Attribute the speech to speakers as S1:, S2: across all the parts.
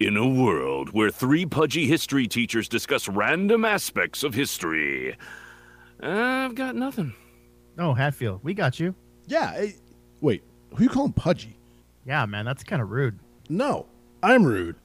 S1: In a world where three pudgy history teachers discuss random aspects of history, I've got nothing.
S2: Oh, Hatfield, we got you.
S3: Yeah. eh, wait, who you calling pudgy?
S2: Yeah, man, that's kind of rude.
S3: No, I'm rude.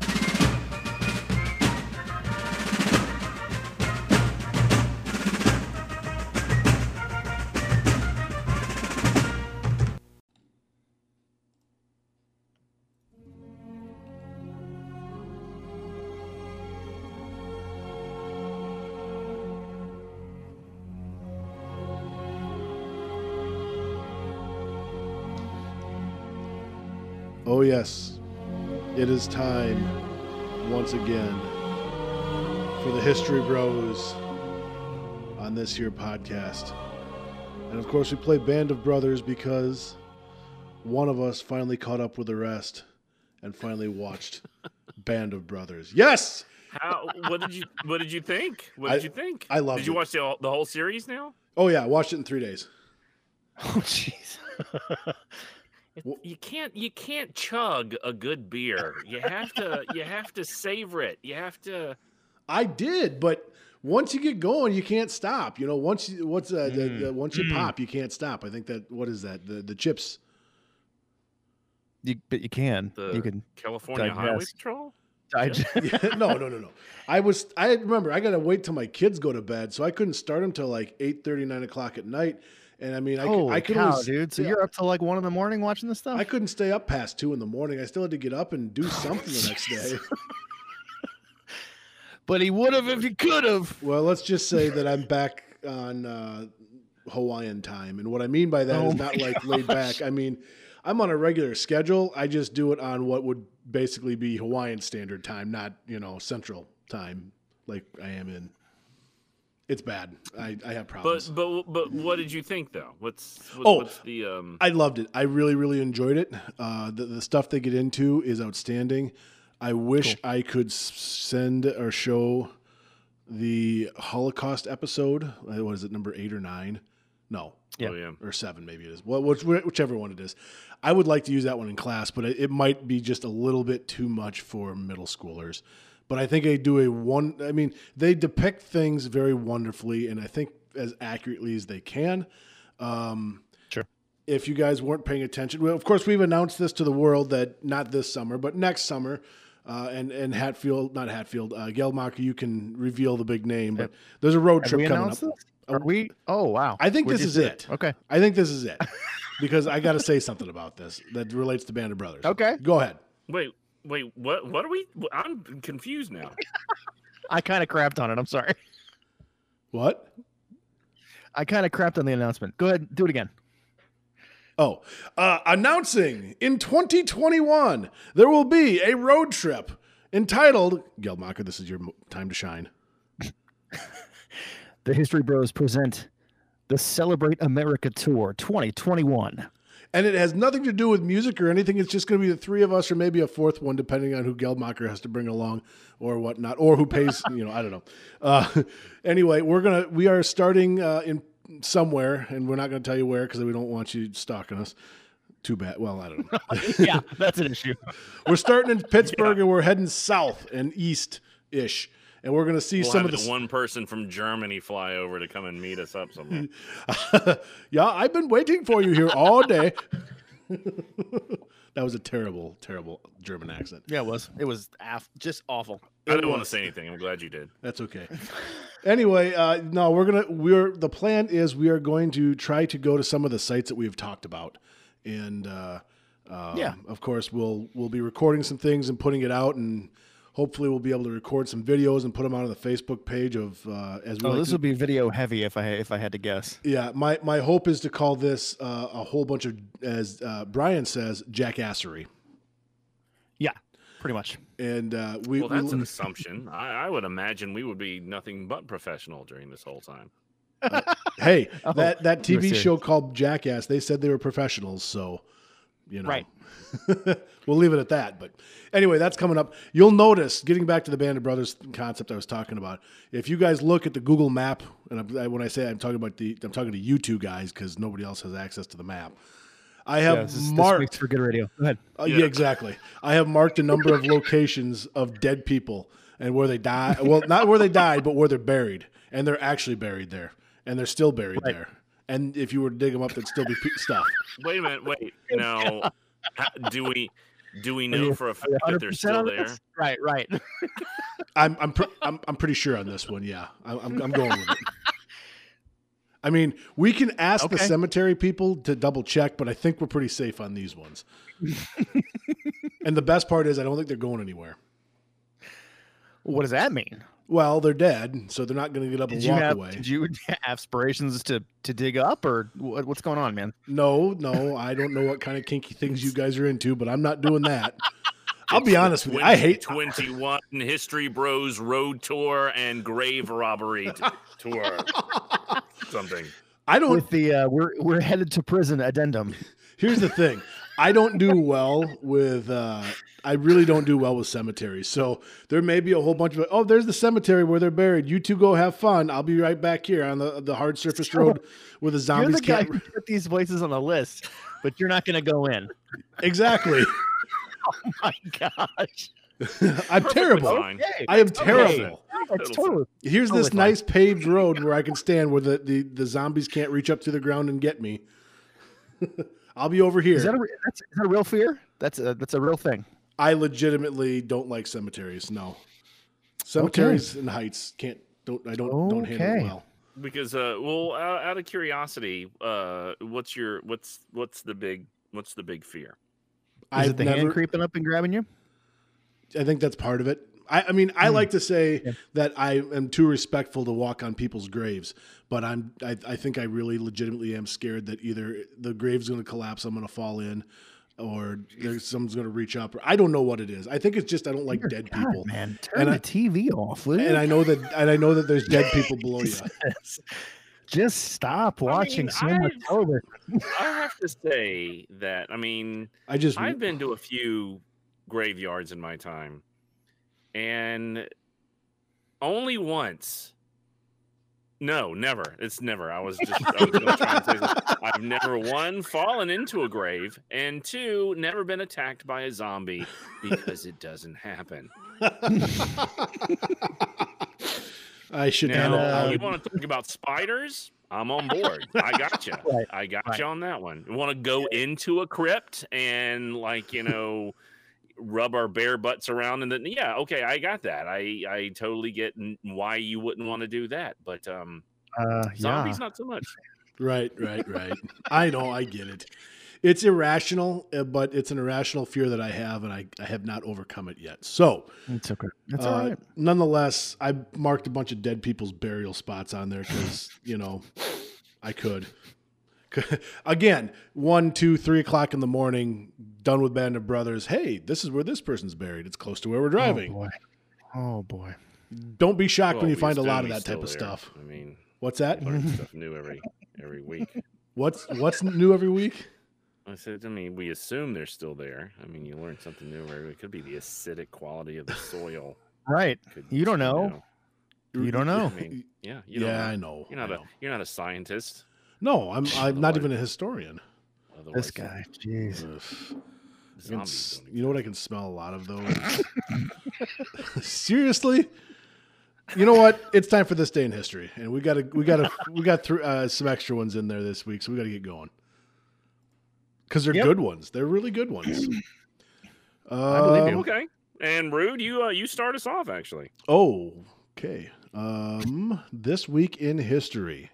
S3: It is time once again for the History Bros on this here podcast. And of course, we play Band of Brothers because one of us finally caught up with the rest and finally watched Band of Brothers. Yes!
S1: How? What did you? What did you think? What
S3: I-
S1: did you think?
S3: I loved
S1: Did you
S3: it.
S1: watch the whole- the whole series now?
S3: Oh, yeah, watched it in three days.
S2: Oh, jeez.
S1: It- you can't you can't chug a good beer. You have to you have to savor it. You have to.
S3: I did, but once you get going, you can't stop. You know, once you what's uh,
S2: Mm.
S3: the, once you pop, you can't stop. I think that what is that? The the chips.
S2: You, but you can.
S1: The
S2: you can.
S1: California Highway
S2: digest.
S1: Patrol.
S2: digest-
S3: Yeah, no, no, no, no. I was I remember I gotta wait till my kids go to bed, so I couldn't start them till like 8 9 o'clock at night. And I mean, I,
S2: Holy
S3: I could
S2: cow,
S3: only,
S2: dude! So
S3: yeah.
S2: you're up till like one in the morning watching this stuff?
S3: I couldn't stay up past two in the morning. I still had to get up and do something the next day.
S2: but he would have if he could have.
S3: Well, let's just say that I'm back on uh, Hawaiian time, and what I mean by that is
S2: Oh
S3: not
S2: my
S3: like laid back. I mean, I'm on a regular schedule. I just do it on what would basically be Hawaiian Standard Time, not you know Central Time, like I am in. It's bad. I, I have problems.
S1: But but but what did you think though? What's what,
S3: Oh.
S1: what's the um?
S3: I loved it. I really, really enjoyed it. Uh, the, the stuff they get into is outstanding. I wish I could send or show the Holocaust episode. Uh, What is it, number eight or nine? No,
S2: Yeah.
S1: Oh yeah.
S3: or seven, maybe it is. Well, which, whichever one it is. I would like to use that one in class, but it, it might be just a little bit too much for middle schoolers. But I think they do a one. I mean, they depict things very wonderfully, and I think as accurately as they can. Um,
S2: Sure.
S3: if you guys weren't paying attention, well, of course, we've announced this to the world that not this summer, but next summer. Uh, and and Hatfield, not Hatfield, uh, Geldmacher, you can reveal the big name, but there's a road
S2: Have
S3: trip
S2: we
S3: coming up.
S2: this? Are we? Oh wow!
S3: I think
S2: We
S3: this is
S2: did
S3: it.
S2: Okay.
S3: I think this is it because I got to say something about this that relates to Band of Brothers.
S2: Okay.
S3: Go ahead.
S1: Wait wait what what are we? I'm confused now.
S2: I kind of crapped on it. I'm sorry.
S3: What?
S2: I kind of crapped on the announcement. Go ahead, do it again.
S3: Oh, uh, announcing in 2021 there will be a road trip entitled Geldmacher. This is your time to shine.
S2: The History Bros present the Celebrate America Tour 2021.
S3: And it has nothing to do with music or anything. It's just going to be the three of us, or maybe a fourth one, depending on who Geldmacher has to bring along, or whatnot, or who pays. you know, I don't know. Uh, anyway, we're gonna we are starting uh, in somewhere, and we're not going to tell you where because we don't want you stalking us. Too bad. Well, I don't know.
S2: yeah, that's an issue.
S3: we're starting in Pittsburgh, and we're heading south and east ish, and we're going to see
S1: We'll
S3: some
S1: have
S3: of the.
S1: one person from Germany fly over to come and meet us up somewhere.
S3: yeah, I've been waiting for you here all day. that was a terrible, terrible German accent.
S2: Yeah, it was. It was af- just awful.
S1: I didn't want to say anything. I'm glad you did.
S3: That's okay. anyway, uh, no, we're gonna we're the plan is we are going to try to go to some of the sites that we've talked about, and uh, um,
S2: Yeah.
S3: of course we'll we'll be recording some things and putting it out, and hopefully we'll be able to record some videos and put them out on the Facebook page of uh, as we
S2: Oh,
S3: like
S2: this
S3: to-
S2: would be video heavy if I if I had to guess.
S3: yeah. My my hope is to call this uh, a whole bunch of as uh, Brian says jackassery,
S2: Yeah, pretty much.
S3: and uh, we,
S1: Well, that's
S3: we
S1: an assumption. I, I would imagine we would be nothing but professional during this whole time.
S3: hey
S2: Oh,
S3: that that TV show called Jackass. They said they were professionals, so you know.
S2: Right.
S3: we'll leave it at that. But anyway, that's coming up. You'll notice, getting back to the Band of Brothers concept I was talking about, if you guys look at the Google map, and I'm, when I say I'm talking about the, I'm talking to you two guys because nobody else has access to the map. I have
S2: Yeah, this, is,
S3: marked.
S2: makes for good radio. Go ahead.
S3: Uh, yeah.
S1: Yeah.
S3: exactly. I have marked a number of locations of dead people and where they die. Well, not where they died, but where they're buried, and they're actually buried there, and they're still buried
S2: Right.
S3: there. And if you were to dig them up, there'd still be stuff.
S1: Wait a minute. Wait. Now, ha- do we do we know for a fact that they're still there?
S2: Right, right.
S3: I'm I'm pre- I'm, I'm pretty sure on this one. Yeah, I'm I'm, I'm going with it. I mean, we can ask the cemetery people to double check, but I think we're pretty safe on these ones. and the best part is, I don't think they're going anywhere.
S2: what does that mean?
S3: Well, they're dead, so they're not going to get up
S2: Did
S3: and
S2: you
S3: walk
S2: have
S3: away.
S2: did you have aspirations to to dig up or what, what's going on, man?
S3: No, no, I don't know what kind of kinky things you guys are into, but I'm not doing that. I'll be honest with you. I hate
S1: 21 History Bros Road Tour and Grave Robbery t- Tour. Something.
S3: I don't
S2: With the uh, we're we're headed to prison addendum.
S3: Here's the thing. I don't do well with uh I really don't do well with cemeteries. So there may be a whole bunch of oh, there's the cemetery where they're buried. You two go have fun. I'll be right back here on the the hard surface
S2: So,
S3: road where the
S2: You're
S3: zombies
S2: the guy who put these places on the list, but you're not going to go in.
S3: Exactly.
S2: Oh my gosh,
S3: I'm terrible.
S2: Okay.
S3: I am
S2: Okay.
S3: terrible.
S2: That's totally
S3: Here's
S2: Totally
S3: this
S2: fine.
S3: nice paved road where I can stand where the, the, the zombies can't reach up to the ground and get me. I'll be over here.
S2: Is that a, that's, is that a real fear? That's a, that's a real thing.
S3: I legitimately don't like cemeteries. No, cemeteries and heights can't. Don't I don't don't handle it well.
S1: Because uh well out, out of curiosity, uh what's your what's what's the big what's the big fear?
S2: Is
S3: I've
S2: it the
S3: never.
S2: hand creeping up and grabbing you?
S3: I think that's part of it. I, I mean, I
S2: Hmm.
S3: like to say
S2: Yeah.
S3: that I am too respectful to walk on people's graves, but I'm. I, I think I really legitimately am scared that either the grave's going to collapse, I'm going to fall in, or there's someone's going to reach up. Or I don't know what it is. I think it's just I don't like
S2: Dear
S3: dead
S2: God,
S3: people,
S2: man. Turn
S3: And
S2: the
S3: I-
S2: TV off, will you?
S3: and I know that and I know that there's dead people below you.
S2: Just stop
S1: I
S2: watching
S1: mean,
S2: so much
S1: I've-
S2: television.
S1: I have to say that I mean
S3: I just
S1: I've been to a few graveyards in my time, and only once. No, never. It's never. I was just. I was gonna try and say this. I've never one fallen into a grave, and two never been attacked by a zombie because it doesn't happen.
S3: I should
S1: Now,
S3: know.
S2: uh,
S1: you want to talk about spiders? I'm on board. I got you.
S2: Right,
S1: I got
S2: right.
S1: you on that one. You want to go into a crypt and like you know, rub our bare butts around and then yeah, okay, I got that. I I totally get why you wouldn't want to do that, but um,
S2: Uh, yeah.
S1: zombies not so much.
S3: Right, right, right. I know, I get it. It's irrational, uh, but it's an irrational fear that I have, and I, I have not overcome it yet. So,
S2: It's okay. It's
S3: uh,
S2: all right.
S3: nonetheless, I marked a bunch of dead people's burial spots on there because, you know, I could. Again, one, two, three o'clock in the morning, done with Band of Brothers. Hey, this is where this person's buried. It's close to where we're oh, driving.
S2: Oh boy. Oh boy.
S3: Don't be shocked
S1: Well,
S3: when you find a lot of that type
S1: still
S3: of stuff.
S1: I mean,
S3: What's that?
S1: learn stuff new every every week.
S3: What's what's new every week?
S1: I said, I mean, we assume they're still there. I mean, you learn something new every week. It could be the acidic quality of the soil.
S2: Right.
S1: Could,
S2: You don't know. You don't know.
S1: I mean, yeah, you don't
S3: yeah,
S1: know.
S3: I know.
S1: You're not
S3: I
S1: a
S3: know.
S1: you're not a scientist.
S3: No, I'm I'm not even a historian.
S1: Otherwise,
S2: This guy. Jeez.
S3: Ugh. I can
S1: zombies
S3: s- you know what I can smell a lot of those. Seriously, you know what? It's time for this day in history, and we got to we got to we got th- uh, some extra ones in there this week, so we got to get going because they're
S2: Yep.
S3: good ones. They're really good ones.
S2: I believe
S3: Um,
S2: you.
S1: Okay. And Rude, you uh, you start us off actually.
S3: Oh, okay. Um, this week in history,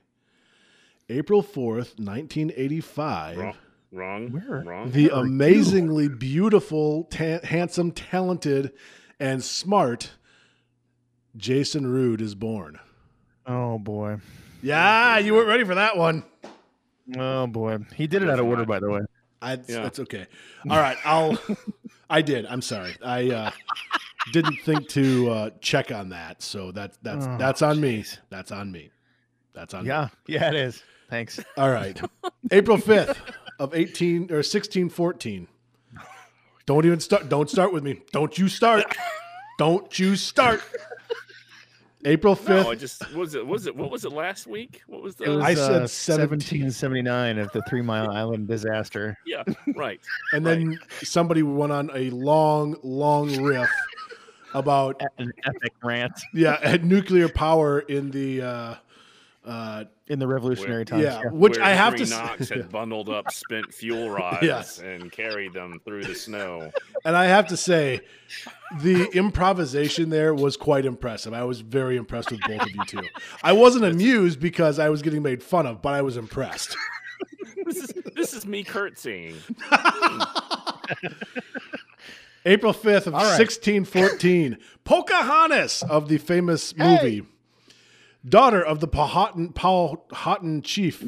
S3: April fourth, nineteen eighty five.
S1: Wrong. Wrong.
S2: Where-
S1: Wrong.
S3: the
S2: Where are you?
S3: amazingly beautiful, ta- handsome, talented, and smart Jason Rude is born.
S2: Oh boy.
S3: Yeah, you weren't ready for that one.
S2: Oh boy. He did it out of order, by the way.
S3: I,
S1: Yeah.
S3: That's okay. All right, I'll. I did. I'm sorry. I uh, didn't think to uh, check on that, so that's that's
S2: Oh,
S3: that's on me. That's on me. That's on me.
S2: Yeah. Yeah, it is. Thanks.
S3: All right. April 5th of 18 or 1614. Don't even start. Don't start with me. Don't you start. Don't you start. April 5th.
S1: No, I just what was it. What was it what was it last week? What was the?
S2: It was
S3: I said
S2: uh,
S3: 17.
S2: 1779 of the Three Mile Island disaster.
S1: yeah, right.
S3: and then somebody went on a long, long riff about
S2: An epic rant
S3: yeah had nuclear power in the uh, uh,
S2: in the revolutionary
S1: Where-
S2: times.
S3: yeah, which
S1: Where
S3: I have
S1: Three
S3: to
S1: Knox
S3: say,
S1: had bundled up spent fuel rods
S3: Yes.
S1: and carried them through the snow.
S3: and I have to say, the improvisation there was quite impressive. I was very impressed with both of you two. I wasn't amused because I was getting made fun of, but I was impressed.
S1: This is this is me curtsying.
S3: April 5th of
S2: All right.
S3: 1614. Pocahontas of the famous movie. Daughter of the Powhatan, Powhatan chief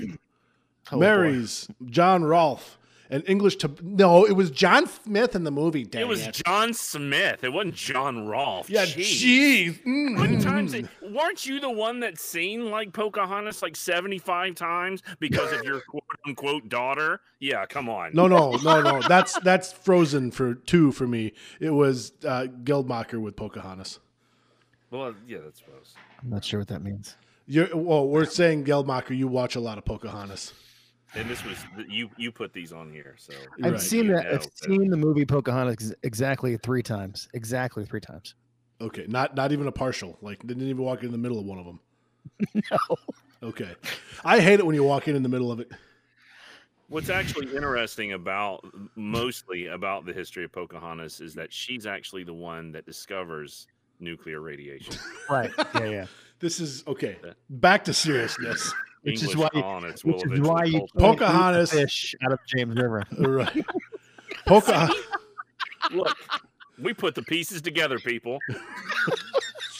S2: Oh, boy.
S3: marries John Rolfe, an English to no, it was John Smith in the movie. Dang
S1: It was John Smith. It wasn't John Rolfe.
S3: yeah,
S1: Jeez.
S3: jeez. Mm.
S1: How many times weren't you the one that's seen like Pocahontas like 75 times because of your quote unquote daughter? Yeah, come on.
S3: No, no, no, no. That's that's Frozen for two for me. It was uh, Geldmacher with Pocahontas.
S1: Well, yeah, that's suppose.
S2: I'm not sure what that means.
S3: You're, well, we're saying Geldmacher. You watch a lot of Pocahontas.
S1: And this was you you put these on here, so
S2: I've
S3: right.
S2: seen
S1: You
S2: that.
S1: know
S2: I've
S1: that-
S2: seen the movie Pocahontas exactly three times. Exactly three times.
S3: Okay, not not even a partial. Like they didn't even walk in the middle of one of them.
S2: No.
S3: Okay, I hate it when you walk in in the middle of it.
S1: What's actually interesting about mostly about the history of Pocahontas is that she's actually the one that discovers nuclear radiation.
S2: Right. Yeah. Yeah.
S3: This is okay. Back to seriousness.
S2: Which is
S1: English
S2: why-
S1: colonists will
S2: Which is why you
S1: cultivate-
S2: can't eat
S3: Pocahontas-
S2: fish out of James River.
S3: right. Pocahontas.
S1: look. We put the pieces together, people.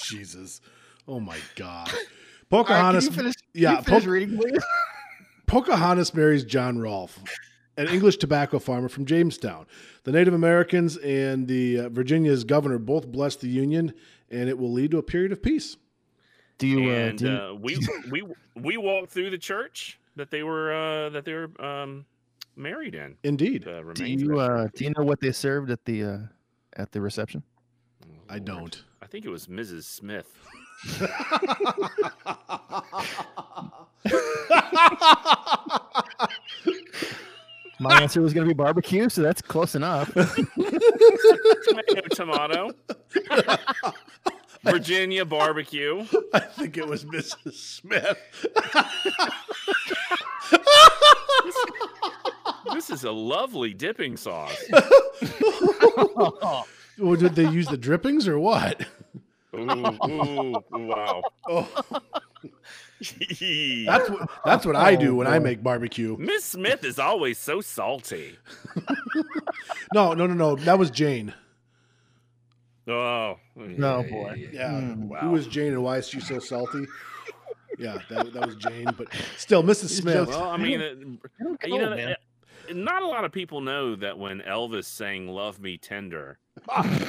S3: Jesus. Oh my God.
S2: All right,
S3: Pocahontas.
S2: can you finish, can
S3: yeah,
S2: you finish
S3: Po-
S2: reading, please?
S3: Pocahontas marries John Rolfe, an English tobacco farmer from Jamestown. The Native Americans and the uh, Virginia's governor both blessed the union, and it will lead to a period of peace.
S2: Do you? Uh,
S1: and
S2: do you
S1: uh, we we we walked through the church that they were uh, that they were um, married in.
S3: Indeed.
S1: Uh,
S2: do you, uh, do you know what they served at the uh, at the reception?
S1: Oh,
S3: I
S1: Lord.
S3: don't.
S1: I think it was Mrs. Smith.
S2: My answer was going to be barbecue, so that's close enough.
S1: Tomato, tomato. Virginia barbecue.
S3: I think it was Mrs. Smith.
S1: This is a lovely dipping sauce.
S3: Or did they use the drippings or what?
S1: Ooh, ooh, wow.
S3: Oh, that's what that's what I do when I make barbecue.
S1: Miss Smith is always so salty.
S3: No, no, no, no. That was Jane.
S1: Oh,
S2: No, boy.
S3: Yeah.
S2: Mm.
S1: Wow.
S3: Who was Jane and why is she so salty? Yeah, that, that was Jane. But still, Mrs. Smith.
S1: Well, I mean,
S2: I don't
S1: uh, you
S2: know,
S1: know,
S2: man.
S1: uh, not a lot of people know that when Elvis sang "Love Me Tender,"
S2: Oh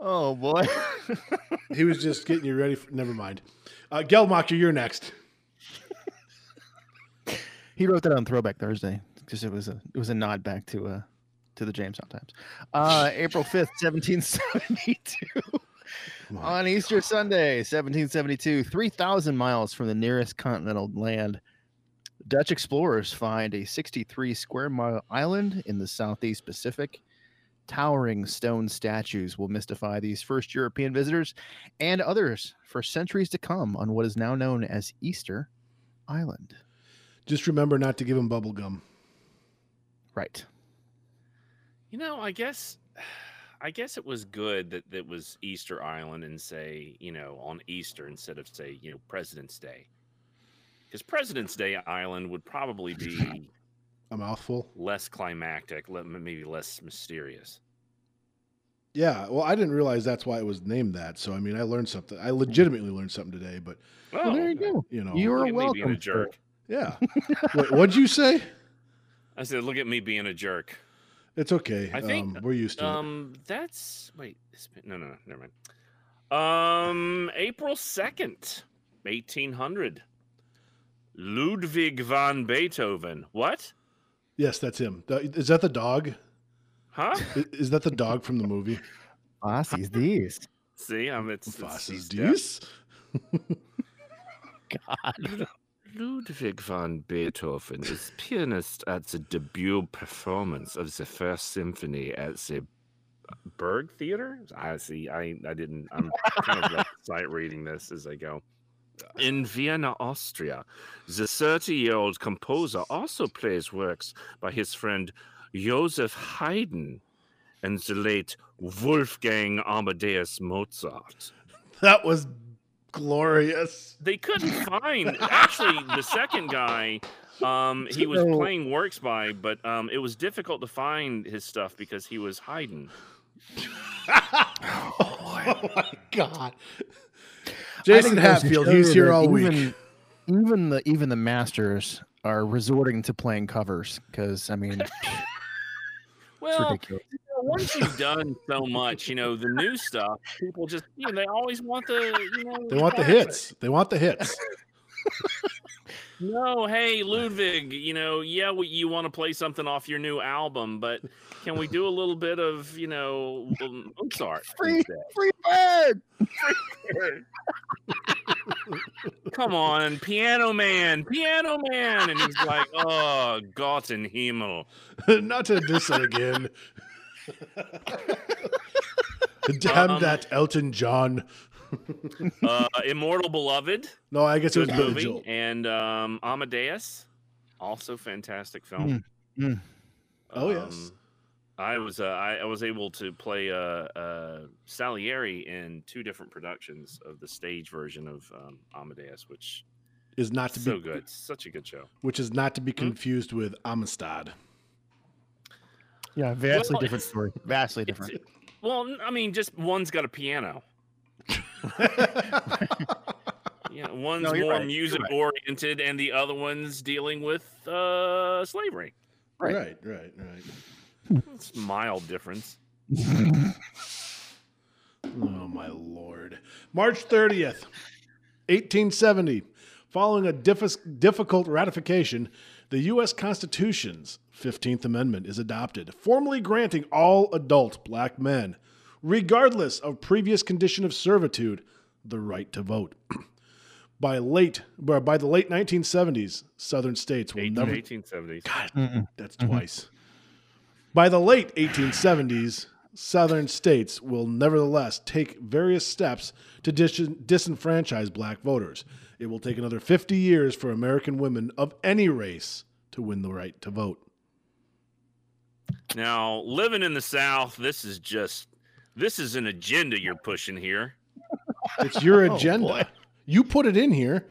S2: boy.
S3: he was just getting you ready for. Never mind. Uh, Geldmacher, you're next.
S2: he wrote that on Throwback Thursday because it was a it was a nod back to uh to the Jamestown Times. Uh, April fifth, seventeen seventy two.
S3: Come on.
S2: On Easter Sunday, 1772, 3,000 miles from the nearest continental land, Dutch explorers find a 63 square mile island in the southeast Pacific. Towering stone statues will mystify these first European visitors and others for centuries to come on what is now known as Easter Island.
S3: Just remember not to give them bubble gum.
S2: Right.
S1: you know, I guess, I guess it was good that that was Easter Island and say, you know, on Easter instead of say, you know, President's Day, because President's Day Island would probably be
S3: A mouthful.
S1: less climactic, maybe less mysterious.
S3: Yeah. Well, I didn't realize that's why it was named that. So I mean, I learned something. I legitimately learned something today. But
S2: Well, there you go.
S3: you know,
S2: You're
S1: look being
S2: welcome.
S1: a jerk.
S3: yeah. Wait, what'd you say?
S1: I said, look at me being a jerk.
S3: It's okay.
S1: I think,
S3: um, we're used to it.
S1: Um, that's wait. it's been- No, no, no. Never mind. Um, April second, eighteen hundred. Ludwig van Beethoven. What?
S3: Yes, that's him. Is that the dog?
S1: Huh?
S3: I- Is that the dog from the movie?
S2: Aussies, these.
S1: See, I'm it's, it's
S3: Fosses
S1: these
S2: God.
S1: Ludwig van Beethoven is pianist at the debut performance of the First Symphony at the Burgtheater. I see. I I didn't. I'm kind of like sight reading this as I go. In Vienna, Austria, the 30-year-old composer also plays works by his friend Joseph Haydn and the late Wolfgang Amadeus Mozart
S3: That was glorious.
S1: they couldn't find actually the second guy um he was playing works by but um it was difficult to find his stuff because he was hiding
S3: oh my god.
S2: I
S3: Jason
S2: think it goes to
S3: Hatfield, he's here
S2: that
S3: all week.
S2: even, Even the even the masters are resorting to playing covers because I mean
S1: well you know, once you've done so much you know the new stuff people just you know they always want the you know
S3: They want the
S1: classic.
S3: hits. They want the hits.
S1: no hey ludwig you know yeah we, you want to play something off your new album but can we do a little bit of you know um, mozart
S2: Free-
S1: instead?
S2: Free bird.
S1: Come on, Piano Man, Piano Man. And he's like, oh, Gott in Himmel.
S3: Not to diss it again. Damn
S1: Um,
S3: that Elton John.
S1: Uh, Immortal Beloved,
S3: No, I guess it was
S1: movie.
S3: Joel.
S1: And um, Amadeus, also fantastic film.
S2: Mm, mm.
S3: Oh, yes.
S1: Um, I was uh, I, I was able to play uh, uh, Salieri in two different productions of the stage version of um, Amadeus, which
S3: Is not to
S1: so
S3: be
S1: good, such a good show.
S3: which is not to be
S1: Hmm?
S3: confused with Amistad.
S2: Yeah, vastly
S1: Well,
S2: different story. Vastly different.
S1: Well, I mean, just one's got a piano. Yeah, one's
S2: No,
S1: more
S2: right,
S1: music
S2: right.
S1: oriented, and the other one's dealing with uh, slavery.
S2: Right.
S3: right, right, right.
S1: It's mild difference.
S3: Oh my lord. March 30th, 1870. Following a diffi- difficult ratification, the U.S. Constitution's 15th Amendment is adopted, formally granting all adult black men, regardless of previous condition of servitude, the right to vote. by late by by the late 1970s, southern states will
S1: 18,
S3: never
S1: 1870s.
S3: God,
S2: Mm-mm.
S3: that's
S2: Mhm.
S3: twice. By the late 1870s, southern states will nevertheless take various steps to dis- disenfranchise black voters. It will take another 50 years for American women of any race to win the right to vote.
S1: Now, living in the South, this is just this is an agenda you're pushing here.
S3: It's your
S2: Oh,
S3: agenda.
S2: boy.
S3: you put it in here.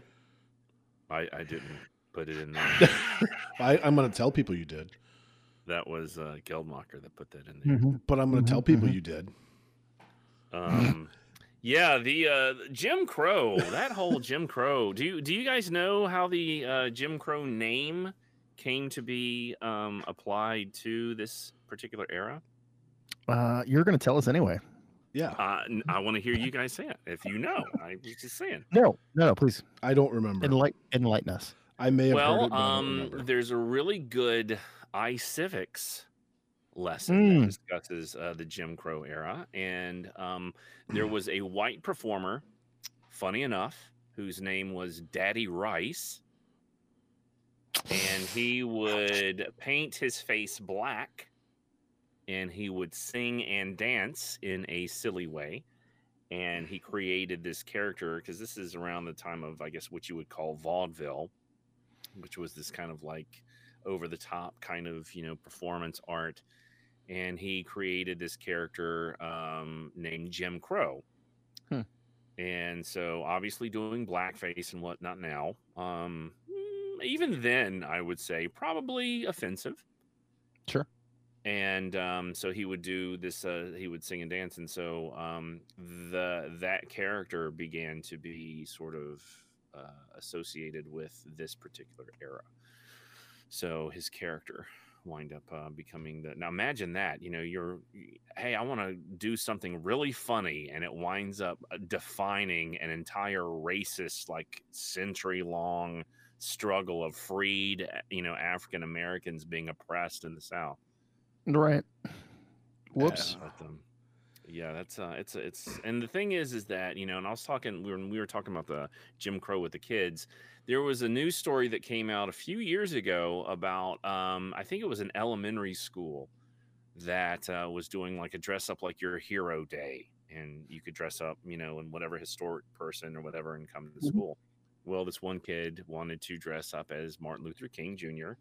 S1: I, I didn't put it in there.
S3: I, I'm going to tell people you did,
S1: that was uh, Geldmacher that put that in there.
S2: Mhm.
S3: but I'm going to
S2: Mhm,
S3: tell people
S2: mhm.
S3: you did.
S1: Um, yeah, the uh, Jim Crow, that whole Jim Crow. Do you do you guys know how the uh, Jim Crow name came to be um, applied to this particular era?
S2: Uh, you're going to tell us anyway.
S3: Yeah,
S1: Uh, n- I want to hear you guys say it. If you know, I was just saying.
S2: No, no, no. Please
S3: I don't remember.
S2: enlighten, enlighten us.
S3: I may have heard it,
S1: Well,
S3: but I don't
S1: um, there's a really good iCivics lesson
S2: Mm.
S1: that discusses uh, the Jim Crow era, and um, there was a white performer, funny enough, whose name was Daddy Rice, and he would paint his face black, and he would sing and dance in a silly way. And he created this character because this is around the time of, I guess, what you would call vaudeville, which was this kind of like over the top kind of you know performance art and he created this character um, named jim crow
S2: Hmm.
S1: and so obviously doing blackface and whatnot now um, mm, even then i would say probably offensive
S2: Sure.
S1: And um, so he would do this uh, he would sing and dance and so um, the that character began to be sort of uh, associated with this particular era. So his character wind up uh, becoming the now imagine that you know you're hey i want to do something really funny and it winds up uh, defining an entire racist like century long struggle of freed uh, you know african americans being oppressed in the south
S2: Right. Whoops.
S1: Um, yeah, that's uh, it's it's and the thing is, is that you know, and I was talking when we were talking about the Jim Crow with the kids. There was a news story that came out a few years ago about um, I think it was an elementary school that uh, was doing like a dress up like your hero day, and you could dress up, you know, in whatever historic person or whatever, and come to
S2: Mhm.
S1: school. Well, this one kid wanted to dress up as Martin Luther King Jr.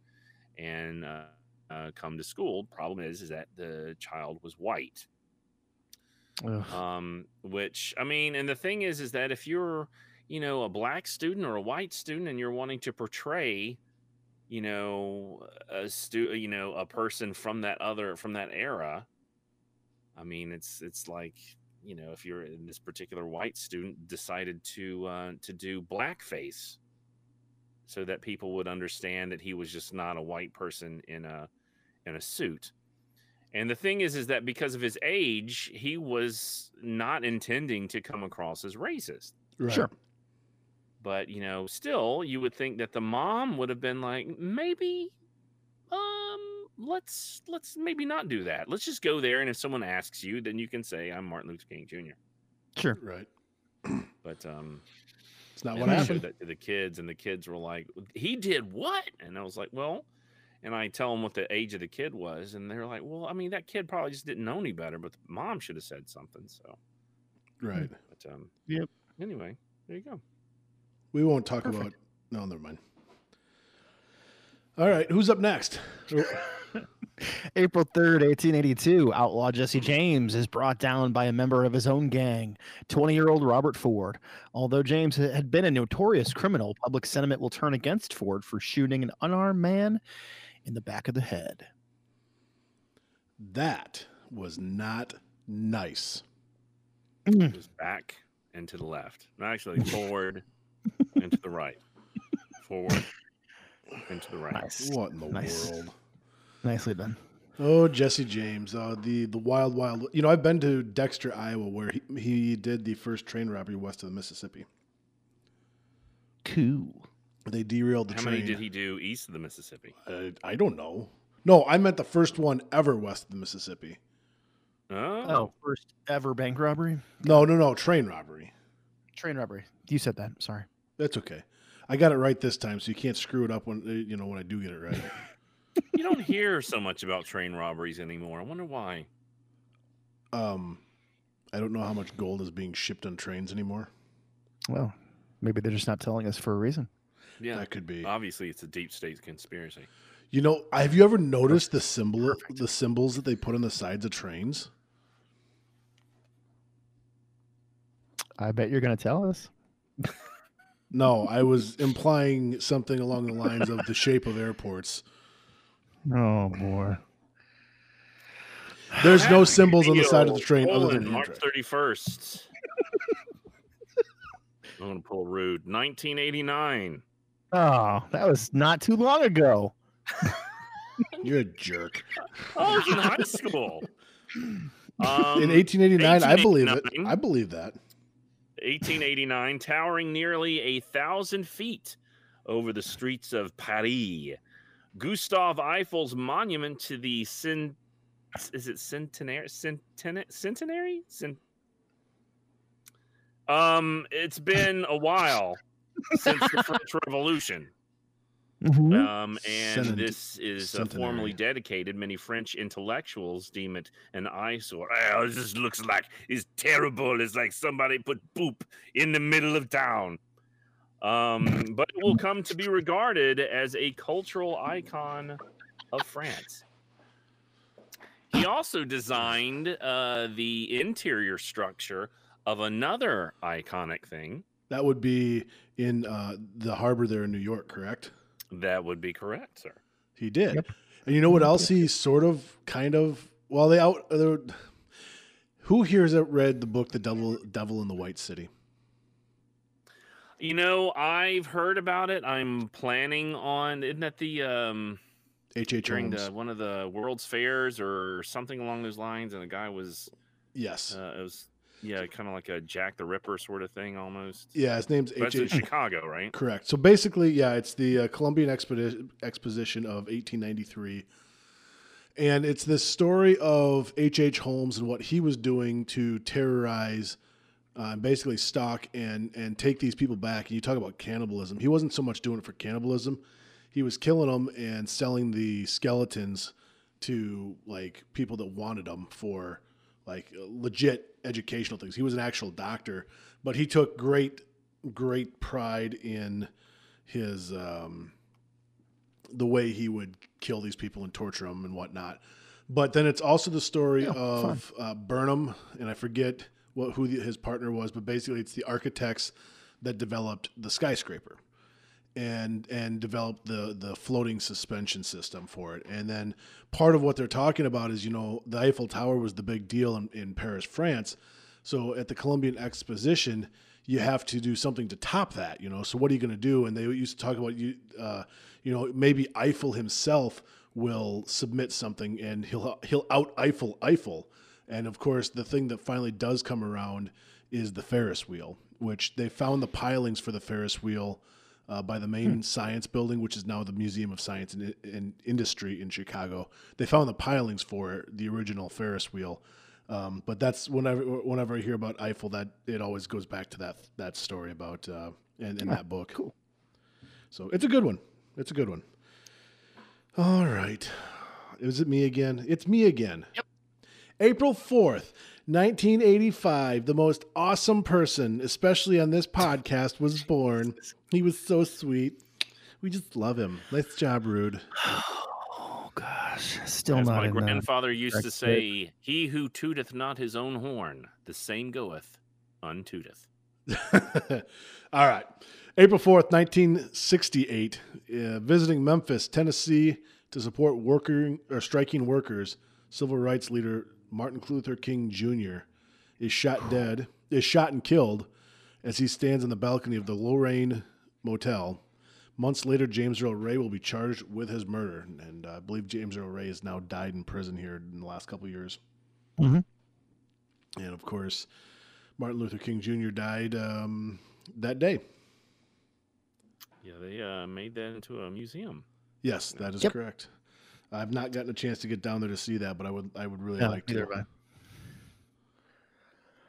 S1: and uh, uh, come to school. Problem is, is that the child was white
S2: Ugh.
S1: um which i mean and the thing is is that if you're you know a black student or a white student and you're wanting to portray you know a stu you know a person from that other from that era i mean it's it's like you know if you're in this particular white student decided to uh to do blackface so that people would understand that he was just not a white person in a in a suit and the thing is, is that because of his age, he was not intending to come across as racist.
S3: Right.
S2: Sure.
S1: But you know, still, you would think that the mom would have been like, maybe, um, let's let's maybe not do that. Let's just go there, and if someone asks you, then you can say, "I'm Martin Luther King Jr."
S2: Sure.
S3: Right.
S1: But um,
S3: It's not what
S1: I
S3: happened.
S1: showed that to the kids, and the kids were like, "He did what?" And I was like, "Well." And I tell them what the age of the kid was, and they're like, "Well, I mean, that kid probably just didn't know any better, but the mom should have said something." So,
S3: Right.
S1: But um,
S2: Yep.
S1: Anyway, there you go.
S3: We won't talk
S2: Perfect.
S3: about. No, never mind. All right. Who's up next?
S2: April 3rd, 1882, outlaw Jesse James is brought down by a member of his own gang, 20 year old Robert Ford. Although James had been a notorious criminal, public sentiment will turn against Ford for shooting an unarmed man in the back of the head.
S3: That was not nice.
S1: It was back and to the left. No, actually, forward and to the right. Forward and to the right.
S2: Nice.
S3: What in the
S2: Nice.
S3: world?
S2: Nicely done.
S3: Oh, Jesse James, uh, the the wild, wild. You know, I've been to Dexter, Iowa, where he, he did the first train robbery west of the Mississippi.
S2: Cool.
S3: They derailed the
S1: How
S3: train.
S1: many did he do east of the Mississippi?
S3: I, I don't know. No, I meant the first one ever west of the Mississippi.
S1: Oh,
S2: Oh, first ever bank robbery?
S3: No, no, no, train robbery.
S2: Train robbery. You said that. Sorry.
S3: That's okay. I got it right this time, so you can't screw it up when uh, you know when I do get it right.
S1: you don't hear so much about train robberies anymore. I wonder why.
S3: um, I don't know how much gold is being shipped on trains anymore.
S2: Well, maybe they're just not telling us for a reason.
S1: Yeah,
S3: That could be.
S1: obviously it's a deep state conspiracy.
S3: You know, have you ever noticed the symbol, the symbols that they put on the sides of trains?
S2: I bet you're going to tell us.
S3: No, I was implying something along the lines of the shape of airports.
S2: Oh, boy.
S3: There's no symbols on the side of the train other than
S1: March thirty first. I'm gonna pull a rude. 1989.
S2: Oh, that was not too long ago.
S3: You're a jerk.
S1: I was in high school. Um,
S3: In 1889, I believe it. I believe that.
S1: 1889, towering nearly a thousand feet over the streets of Paris. Gustave Eiffel's monument to the cent- is it centenary centenary centenary Cent- um it's been a while since the French Revolution.
S2: Mhm.
S1: Um, and
S3: Centen-
S1: this is uh, formally dedicated. Many French intellectuals deem it an eyesore. Oh, this looks like it's terrible. It's like somebody put poop in the middle of town. Um, but it will come to be regarded as a cultural icon of France. He also designed uh, the interior structure of another iconic thing.
S3: That would be in uh, the harbor there in New York, correct?
S1: That would be correct, sir.
S3: He did.
S2: Yep.
S3: And you know what else he sort of, kind of, well, they out. they're- Who here has read the book The Devil, Devil in the White City?
S1: You know, I've heard about it. I'm planning on. Isn't that the um
S3: H. H.
S1: during
S3: Holmes.
S1: the one of the World's Fairs or something along those lines? And the guy was,
S3: yes.
S1: uh, it was, yeah, kind of like a Jack the Ripper sort of thing almost.
S3: yeah, his name's
S1: That's
S3: H.
S1: in
S3: H.
S1: Chicago, right?
S3: Correct. So basically, yeah, it's the uh, Columbian Expedi- Exposition of 1893. and it's this story of H.H. H. Holmes and what he was doing to terrorize, uh, basically stalk and and take these people back. And you talk about cannibalism. He wasn't so much doing it for cannibalism; he was killing them and selling the skeletons to like people that wanted them for like legit educational things. He was an actual doctor, but he took great great pride in his um, the way he would kill these people and torture them and whatnot. But then it's also the story
S2: Yeah,
S3: of uh, Burnham, and I forget what who the, his partner was, but basically it's the architects that developed the skyscraper and and developed the the floating suspension system for it. And then part of what they're talking about is you know the Eiffel Tower was the big deal in, in Paris, France. So at the Columbian Exposition, you have to do something to top that. You know, so what are you going to do? And they used to talk about you. Uh, you know, maybe Eiffel himself will submit something and he'll he'll out Eiffel Eiffel. And of course, the thing that finally does come around is the Ferris wheel, which they found the pilings for the Ferris wheel uh, by the main science building, which is now the Museum of Science and, and Industry in Chicago. They found the pilings for the original Ferris wheel. Um, but that's whenever whenever I hear about Eiffel, that it always goes back to that that story about uh, in, in that book.
S2: cool.
S3: So it's a good one. It's a good one. All right. Is it me again? It's me again.
S1: Yep.
S3: April 4th, 1985, the most awesome person, especially on this podcast, was born. He was so sweet. We just love him. Nice job, Rude.
S2: Oh gosh, still
S1: As
S2: not
S1: my
S2: in
S1: grandfather used to
S2: correct
S1: say, "He who tooteth not his own horn, the same goeth untooteth."
S3: All right. April 4th, 1968, uh, visiting Memphis, Tennessee to support working or striking workers, civil rights leader Martin Luther King Jr. is shot dead, is shot and killed as he stands on the balcony of the Lorraine Motel. Months later, James Earl Ray will be charged with his murder, and uh, I believe James Earl Ray has now died in prison here in the last couple of years.
S2: Mhm.
S3: And of course, Martin Luther King Jr. died um, that day.
S1: Yeah, they uh, made that into a museum.
S3: Yes, that is
S2: Yep.
S3: correct. I've not gotten a chance to get down there to see that, but I would I would really
S2: No,
S3: like to.
S2: have I.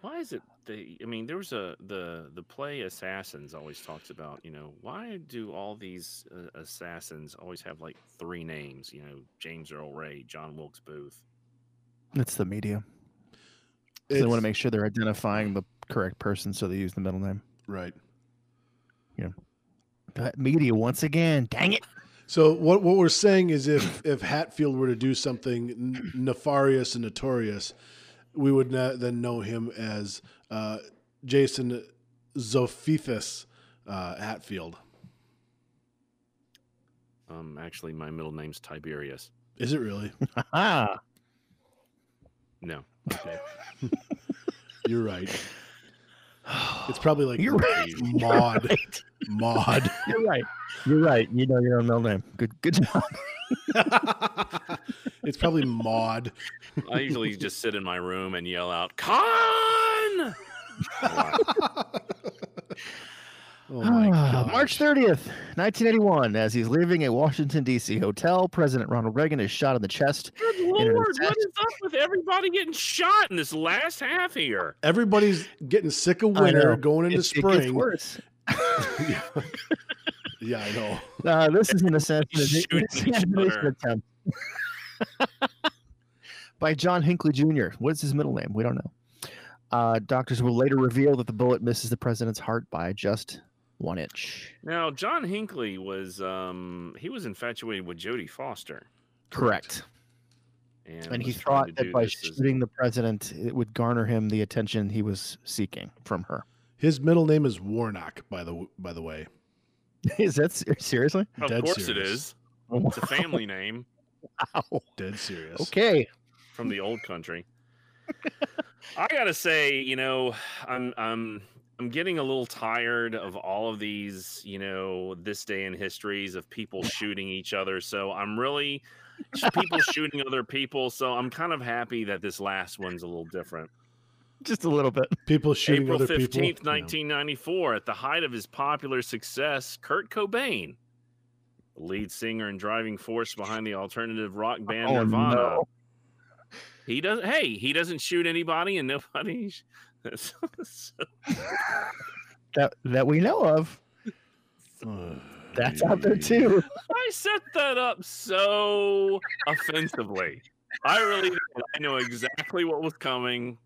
S1: Why is it they? I mean, there was a the the play Assassins always talks about. You know, why do all these uh, assassins always have like three names? You know, James Earl Ray, John Wilkes Booth.
S2: It's the media. So they want to make sure they're identifying the correct person, so they use the middle name.
S3: right. Yeah.
S2: That media once again. Dang it!
S3: So what what we're saying is if if Hatfield were to do something nefarious and notorious, we would not then know him as uh, Jason Zophithus uh, Hatfield.
S1: Um, actually, my middle name's Tiberius.
S3: Is it really?
S2: Ah,
S1: No,
S3: Okay. You're right. It's probably like
S2: you're right.
S3: Maud.
S2: Right.
S3: Maud.
S2: You're right. You're right. You know your own middle name. Good. Good job.
S3: it's probably Maud.
S1: I usually just sit in my room and yell out "Con!"
S3: Oh my
S2: Ah,
S3: god.
S2: March 30th, 1981, as he's leaving a Washington, D.C. hotel, President Ronald Reagan is shot in the chest.
S1: Good lord, what
S2: assassin-
S1: is up with everybody getting shot in this last half here?
S3: Everybody's getting sick of winter, going into
S2: It- it gets
S3: spring.
S2: worse.
S3: yeah. yeah, I know.
S2: Uh, this is an assassination,
S1: Shooting each
S2: assassination
S1: other.
S2: attempt by John Hinckley Jr. What is his middle name? We don't know. Uh, doctors will later reveal that the bullet misses the president's heart by just one inch.
S1: Now, John Hinckley was um he was infatuated with Jodie Foster,
S2: Correct.
S1: and,
S2: And he thought that by
S1: this as-
S2: shooting the president, it would garner him the attention he was seeking from her.
S3: His middle name is Warnock, by the by the way.
S2: is that ser- seriously?
S1: Of
S3: Dead
S1: course, it
S3: serious.
S1: is. It's a family name
S2: Wow.
S3: Dead serious.
S2: Okay.
S1: from the old country. I gotta say, you know, I'm I'm I'm getting a little tired of all of these, you know, this day in histories of people shooting each other. So I'm really people shooting other people. So I'm kind of happy that this last one's a little different.
S2: Just a little bit.
S3: People shooting
S1: April
S3: other
S1: fifteenth,
S3: people.
S1: nineteen ninety four, at the height of his popular success, Kurt Cobain lead singer and driving force behind the alternative rock oh, band
S2: Oh,
S1: Nirvana.
S2: no.
S1: He doesn't. Hey, he doesn't shoot anybody, and nobody.
S2: That that we know of. That's out there too.
S1: I set that up so offensively. I really. I know exactly what was coming.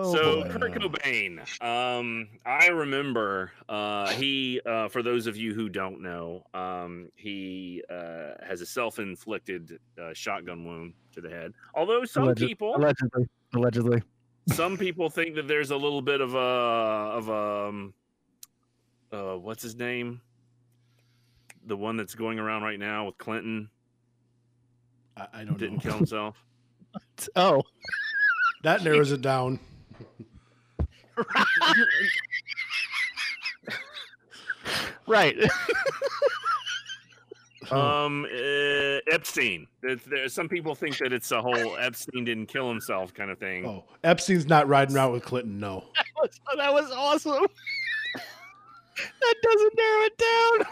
S2: Oh,
S1: so
S2: boy.
S1: Kurt Cobain, um, I remember uh, he. Uh, for those of you who don't know, um, he uh, has a self-inflicted uh, shotgun wound to the head. Although some
S2: Alleged-
S1: people,
S2: allegedly, allegedly.
S1: some people think that there's a little bit of a of a um, uh, what's his name, the one that's going around right now with Clinton
S3: I, I don't
S1: didn't
S3: know.
S1: kill himself.
S2: Oh,
S3: That narrows it down.
S2: right. Oh.
S1: Um, uh, Epstein. There, some people think that it's a whole Epstein didn't kill himself kind of thing.
S3: Oh, Epstein's not riding around with Clinton. No.
S2: that was awesome. that doesn't narrow it down.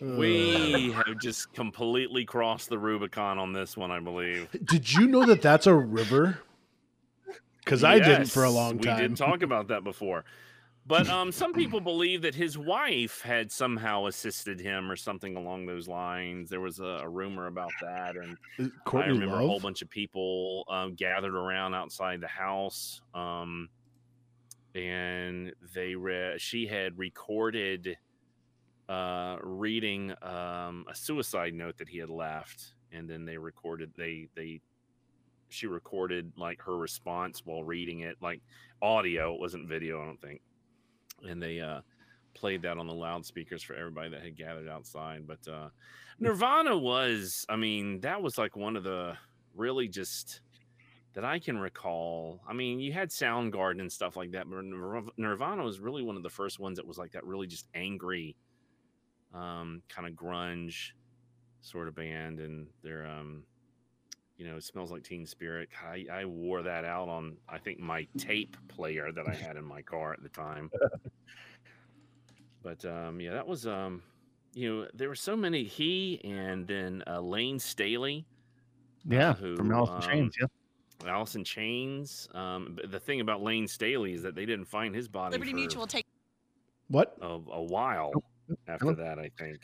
S1: We have just completely crossed the Rubicon on this one, I believe.
S3: Did you know that that's a river? Because I didn't for a long time.
S1: We didn't talk about that before. But um, some people believe that his wife had somehow assisted him or something along those lines. There was a, a rumor about that, and I
S3: Courtney
S1: remember a whole bunch of people um, gathered around outside the house, um, and they re- she had recorded uh, reading um, a suicide note that he had left, and then they recorded they they she recorded like her response while reading it, like audio. It wasn't video, I don't think, and they uh, played that on the loudspeakers for everybody that had gathered outside. But uh, Nirvana was, I mean, that was like one of the really just that I can recall. I mean, you had Soundgarden and stuff like that, but Nirvana was really one of the first ones that was like that really just angry, um, kind of grunge sort of band. And they're, um, you know, it smells like Teen Spirit. I, I wore that out on, I think, my tape player that I had in my car at the time. but um, yeah, that was, um, you know, there were so many. He and then uh, Lane Staley.
S2: Yeah,
S1: who,
S2: from Allison
S1: um,
S2: Chains. Yeah.
S1: Alice in Chains. Um, but the thing about Lane Staley is that they didn't find his body
S4: Liberty
S1: for
S4: Mutual take
S3: What?
S1: a, a while after
S2: hello.
S1: that, I think.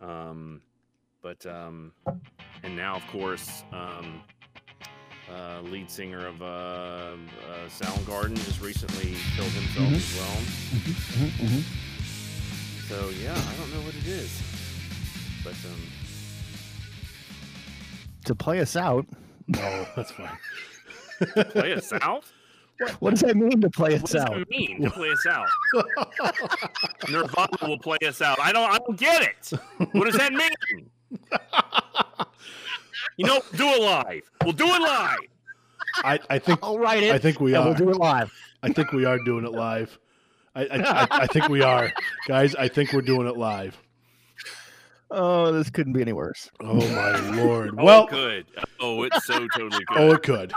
S1: Um, but um, and now, of course, um, uh, lead singer of uh, uh, Soundgarden just recently killed himself
S2: Mhm.
S1: as well.
S2: Mhm, mhm.
S1: So yeah, I don't know what it is, but um,
S2: To play us out,
S3: No, that's fine.
S1: play us out.
S2: What does that mean to play us out?
S1: What does that mean to play us out? Nirvana will play us out. I don't. I don't get it. What does that mean? You know, do it live. We'll do it live.
S3: I, I think
S2: I'll write it.
S3: I think we
S2: and
S3: are.
S2: we'll do it live.
S3: I think we are doing it live. I, I, I, I think we are, guys. I think we're doing it live.
S2: Oh, this couldn't be any worse.
S3: Oh my lord!
S1: Oh,
S3: Well,
S1: it could. Oh, it's so totally oh, good.
S3: oh, it could.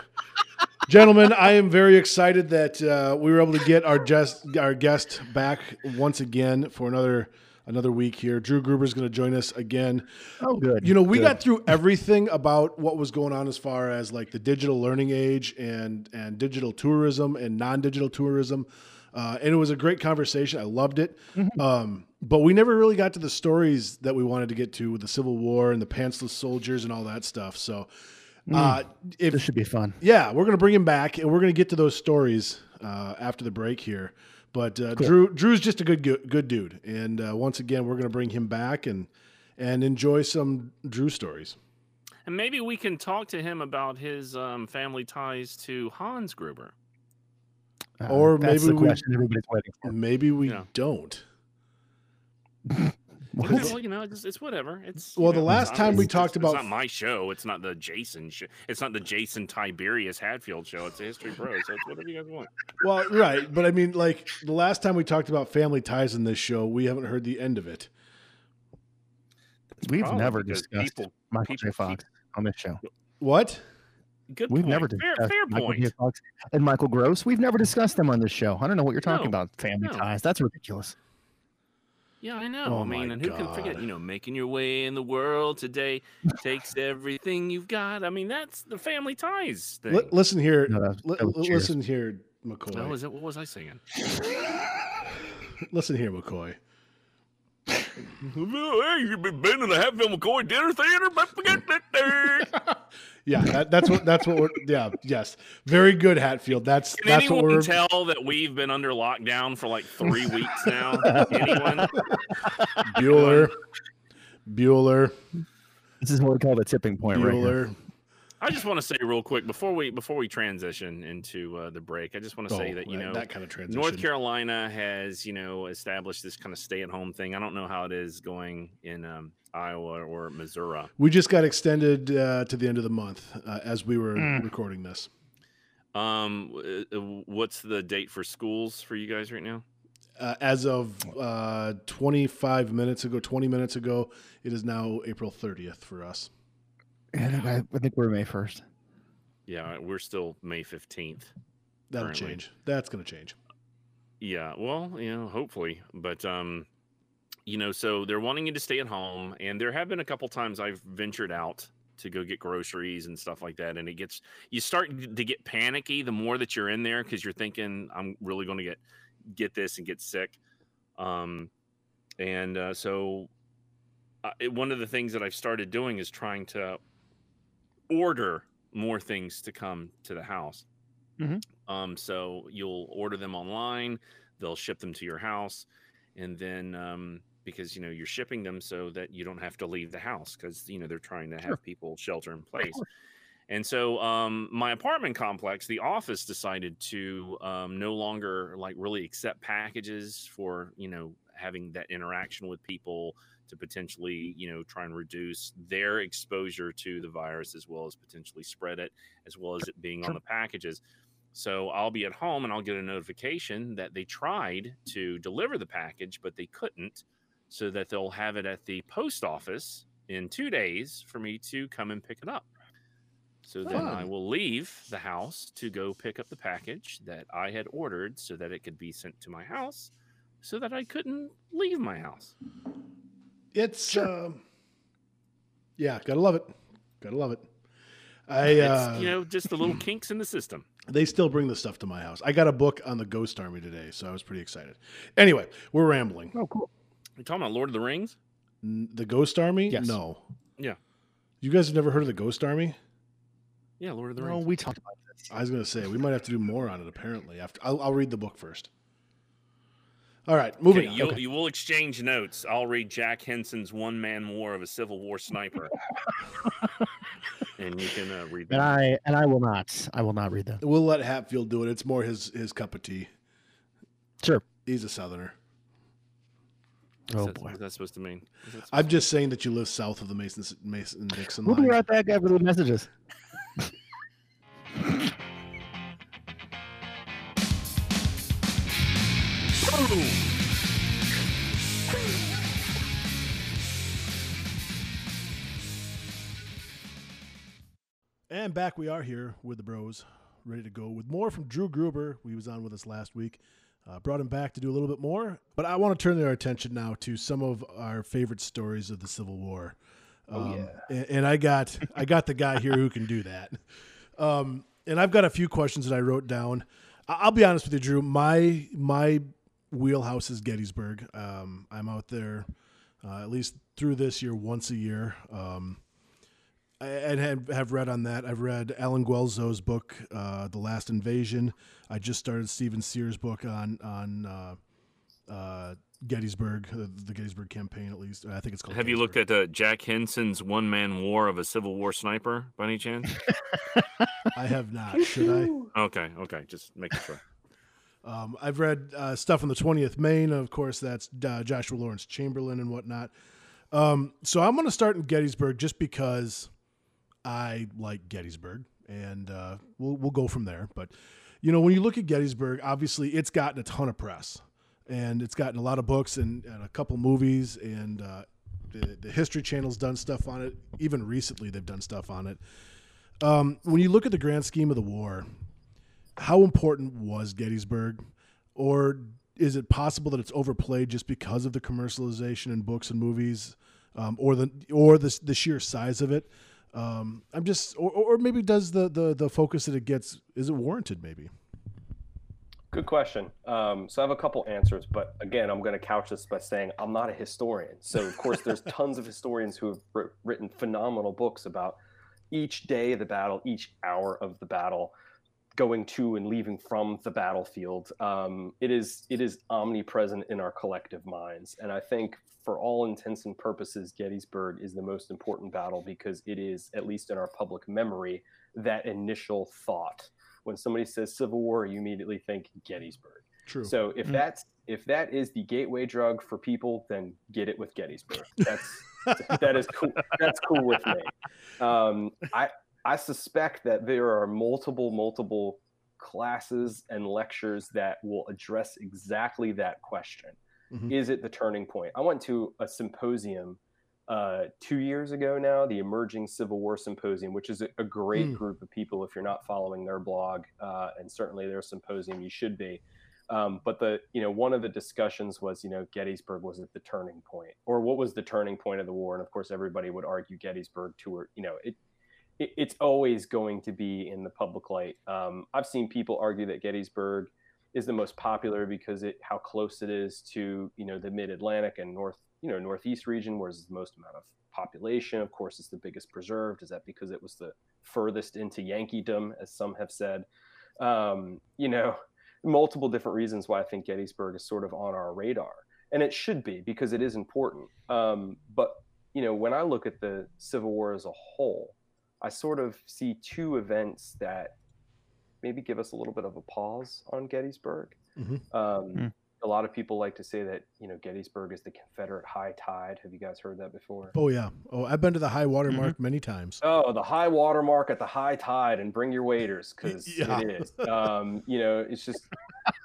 S3: Gentlemen, I am very excited that uh, we were able to get our guest our guest back once again for another another week here. Drew Gruber is going to join us again.
S2: Oh, good.
S3: You know, we
S2: Good.
S3: got through everything about what was going on as far as like the digital learning age and and digital tourism and non-digital tourism. Uh, and it was a great conversation. I loved it.
S2: Mhm.
S3: Um, but we never really got to the stories that we wanted to get to with the Civil War and the pantsless soldiers and all that stuff. So, uh, if
S2: this should be fun.
S3: yeah, we're gonna bring him back, and we're gonna get to those stories uh, after the break here. But uh,
S2: Cool.
S3: Drew, Drew's just a good, good, good dude, and uh, once again, we're gonna bring him back and and enjoy some Drew stories.
S1: And maybe we can talk to him about his um, family ties to Hans Gruber.
S2: Uh,
S3: Or
S2: that's
S3: maybe
S2: the
S3: we-
S2: question everybody's waiting for.
S3: Maybe we
S1: Yeah.
S3: don't.
S2: What?
S1: Well, you know, it's, it's whatever. It's you
S3: Well, the last
S1: it's
S3: time we talked
S1: it's, it's
S3: about-
S1: not my show. It's not the Jason show. It's not the Jason Tiberius Hatfield show. It's a History Bros. So it's whatever you guys want.
S3: Well, right, but I mean, like the last time we talked about family ties in this show, we haven't heard the end of it.
S1: It's
S2: We've never discussed
S1: people.
S2: Michael
S1: people
S2: J. Fox on this show.
S3: What?
S1: Good
S2: We've
S1: point.
S2: never
S1: fair,
S2: discussed
S1: fair
S2: Michael
S1: point.
S2: J. Fox and Michael Gross. We've never discussed them on this show. I don't know what you're talking
S1: No,
S2: about. Family
S1: no.
S2: ties. That's ridiculous.
S1: Yeah, I know.
S3: Oh
S1: I mean, and who can forget? You know, making your way in the world today takes everything you've got. I mean, that's the family ties thing.
S3: Li- listen here.
S2: No, that- that was
S3: listen here, McCoy.
S1: Oh, is it? What was I singing?
S3: Listen here, McCoy.
S1: Hey, you've been been to the Hatfield McCoy Dinner Theater, but forget that.
S3: Yeah, that, that's what that's what we're. Yeah, yes, very good, Hatfield. That's
S1: Can
S3: that's what we're.
S1: tell that we've been under lockdown for like three weeks now? anyone?
S3: Bueller, Bueller,
S2: This is what we call the tipping point right here.
S3: Bueller.
S1: I just want to say real quick before we before we transition into uh, the break. I just want to say
S3: Oh,
S1: that you know
S3: that kind of transition.
S1: North Carolina has, you know, established this kind of stay-at-home thing. I don't know how it is going in um, Iowa or Missouri.
S3: We just got extended uh, to the end of the month uh, as we were
S2: Mm.
S3: recording this.
S1: Um, uh, what's the date for schools for you guys right now?
S3: Uh, as of uh, 25 minutes ago, 20 minutes ago, it is now April 30th for us.
S2: I think, I, I think we're May first.
S1: Yeah, we're still May fifteenth.
S3: That'll
S1: Currently.
S3: change. That's going to change.
S1: Yeah, well, you know, hopefully, but um, you know, so they're wanting you to stay at home, and there have been a couple times I've ventured out to go get groceries and stuff like that, and it gets you start to get panicky the more that you're in there because you're thinking I'm really going to get get this and get sick, um, and uh, so uh, it, one of the things that I've started doing is trying to order more things to come to the house. Um, so you'll order them online, they'll ship them to your house, and then um, because you know you're shipping them so that you don't have to leave the house because you know they're trying to have
S2: Sure.
S1: people shelter in place. And so um, my apartment complex, the office decided to um, no longer like really accept packages for you know having that interaction with people to potentially you know try and reduce their exposure to the virus as well as potentially spread it as well as it being on the packages. So I'll be at home and I'll get a notification that they tried to deliver the package, but they couldn't, so that they'll have it at the post office in two days for me to come and pick it up. So then I
S3: hmm.
S1: will leave the house to go pick up the package that I had ordered so that it could be sent to my house so that I couldn't leave my house.
S3: It's,
S2: Sure.
S3: um, yeah, gotta love it. Gotta love it. I,
S1: It's,
S3: uh,
S1: you know, just the little kinks in the system.
S3: they still bring the stuff to my house. I got a book on the Ghost Army today, so I was pretty excited. Anyway, we're rambling.
S2: Oh, cool.
S1: You talking about Lord of the Rings?
S3: N- The Ghost Army?
S2: Yes.
S3: No.
S1: Yeah.
S3: You guys have never heard of the Ghost Army?
S1: Yeah, Lord of the Rings.
S2: No, we talked about this.
S3: I was going to say we might have to do more on it. Apparently, after I'll, I'll read the book first. All right, moving.
S1: Okay,
S3: on.
S1: you'll,
S3: Okay.
S1: you will exchange notes. I'll read Jack Henson's One Man War of a Civil War Sniper, and you can uh, read
S2: And
S1: that.
S2: I and I will not. I will not read that.
S3: We'll let Hatfield do it. It's more his his cup of tea.
S2: Sure.
S3: He's a Southerner.
S2: Oh
S1: that-
S2: boy.
S1: what's that supposed to mean? Supposed
S3: I'm
S1: to
S3: just saying that you live south of the Mason Mason Dixon line.
S2: We'll
S3: line.
S2: be right back after the messages.
S3: And back we are here with the bros, ready to go with more from Drew Gruber. He was on with us last week. Uh, brought him back to do a little bit more, but I want to turn our attention now to some of our favorite stories of the Civil War. Um,
S2: yeah.
S3: and, and I got I got the guy here who can do that. Um, and I've got a few questions that I wrote down. I'll be honest with you, Drew. My my wheelhouse is Gettysburg. Um, I'm out there uh, at least through this year once a year. Um, and have, have read on that. I've read Allen Guelzo's book, uh, "The Last Invasion." I just started Stephen Sears' book on on uh, uh, Gettysburg, uh, the Gettysburg campaign. At least I think it's called.
S1: Have you looked at uh, Jack Henson's One Man War of a Civil War Sniper by any chance?
S3: I have not. Should I?
S1: okay, okay, just making sure.
S3: Um, I've read uh, stuff on the 20th Maine. Of course, that's uh, Joshua Lawrence Chamberlain and whatnot. Um, so I'm going to start in Gettysburg just because I like Gettysburg, and uh, we'll we'll go from there. But you know, when you look at Gettysburg, obviously it's gotten a ton of press, and it's gotten a lot of books and, and a couple movies, and uh, the the History Channel's done stuff on it. Even recently, they've done stuff on it. Um, when you look at the grand scheme of the war, how important was Gettysburg, or is it possible that it's overplayed just because of the commercialization in books and movies, um, or the or the the sheer size of it? Um, I'm just, or, or maybe does the, the the focus that it gets is it warranted? Maybe.
S4: Good question. Um, so I have a couple answers, but again, I'm going to couch this by saying I'm not a historian. So of course, there's tons of historians who have written phenomenal books about each day of the battle, each hour of the battle, going to and leaving from the battlefield. Um, it is it is omnipresent in our collective minds, and I think for all intents and purposes, Gettysburg is the most important battle because it is, at least in our public memory, that initial thought when somebody says Civil War, you immediately think Gettysburg.
S3: True.
S4: So if mm-hmm. that's if that is the gateway drug for people, then get it with Gettysburg. That's that is cool. That's cool with me. Um, I I suspect that there are multiple multiple classes and lectures that will address exactly that question. Mm-hmm. Is it the turning point? I went to a symposium uh, two years ago now, the Emerging Civil War Symposium, which is a, a great mm. group of people. If you're not following their blog, uh, and certainly their symposium, you should be. Um, but the you know one of the discussions was you know Gettysburg was at the turning point, or what was the turning point of the war? And of course, everybody would argue Gettysburg to you know it, it it's always going to be in the public light. Um, I've seen people argue that Gettysburg is the most popular because it how close it is to you know the Mid Atlantic and North you know northeast region where there's the most amount of population. Of course it's the biggest preserved. Is that because it was the furthest into yankeedom as some have said? Um, you know multiple different reasons why i think gettysburg is sort of on our radar. And it should be because it is important. Um, but you know when i look at the civil war as a whole i sort of see two events that maybe give us a little bit of a pause on gettysburg mm-hmm. um, mm a lot of people like to say that you know Gettysburg is the Confederate high tide. Have you guys heard that before?
S3: Oh yeah. Oh, I've been to the high water mm-hmm. mark many times.
S4: Oh, the high water mark at the high tide, and bring your waders because yeah. it is. Um, you know, it's just.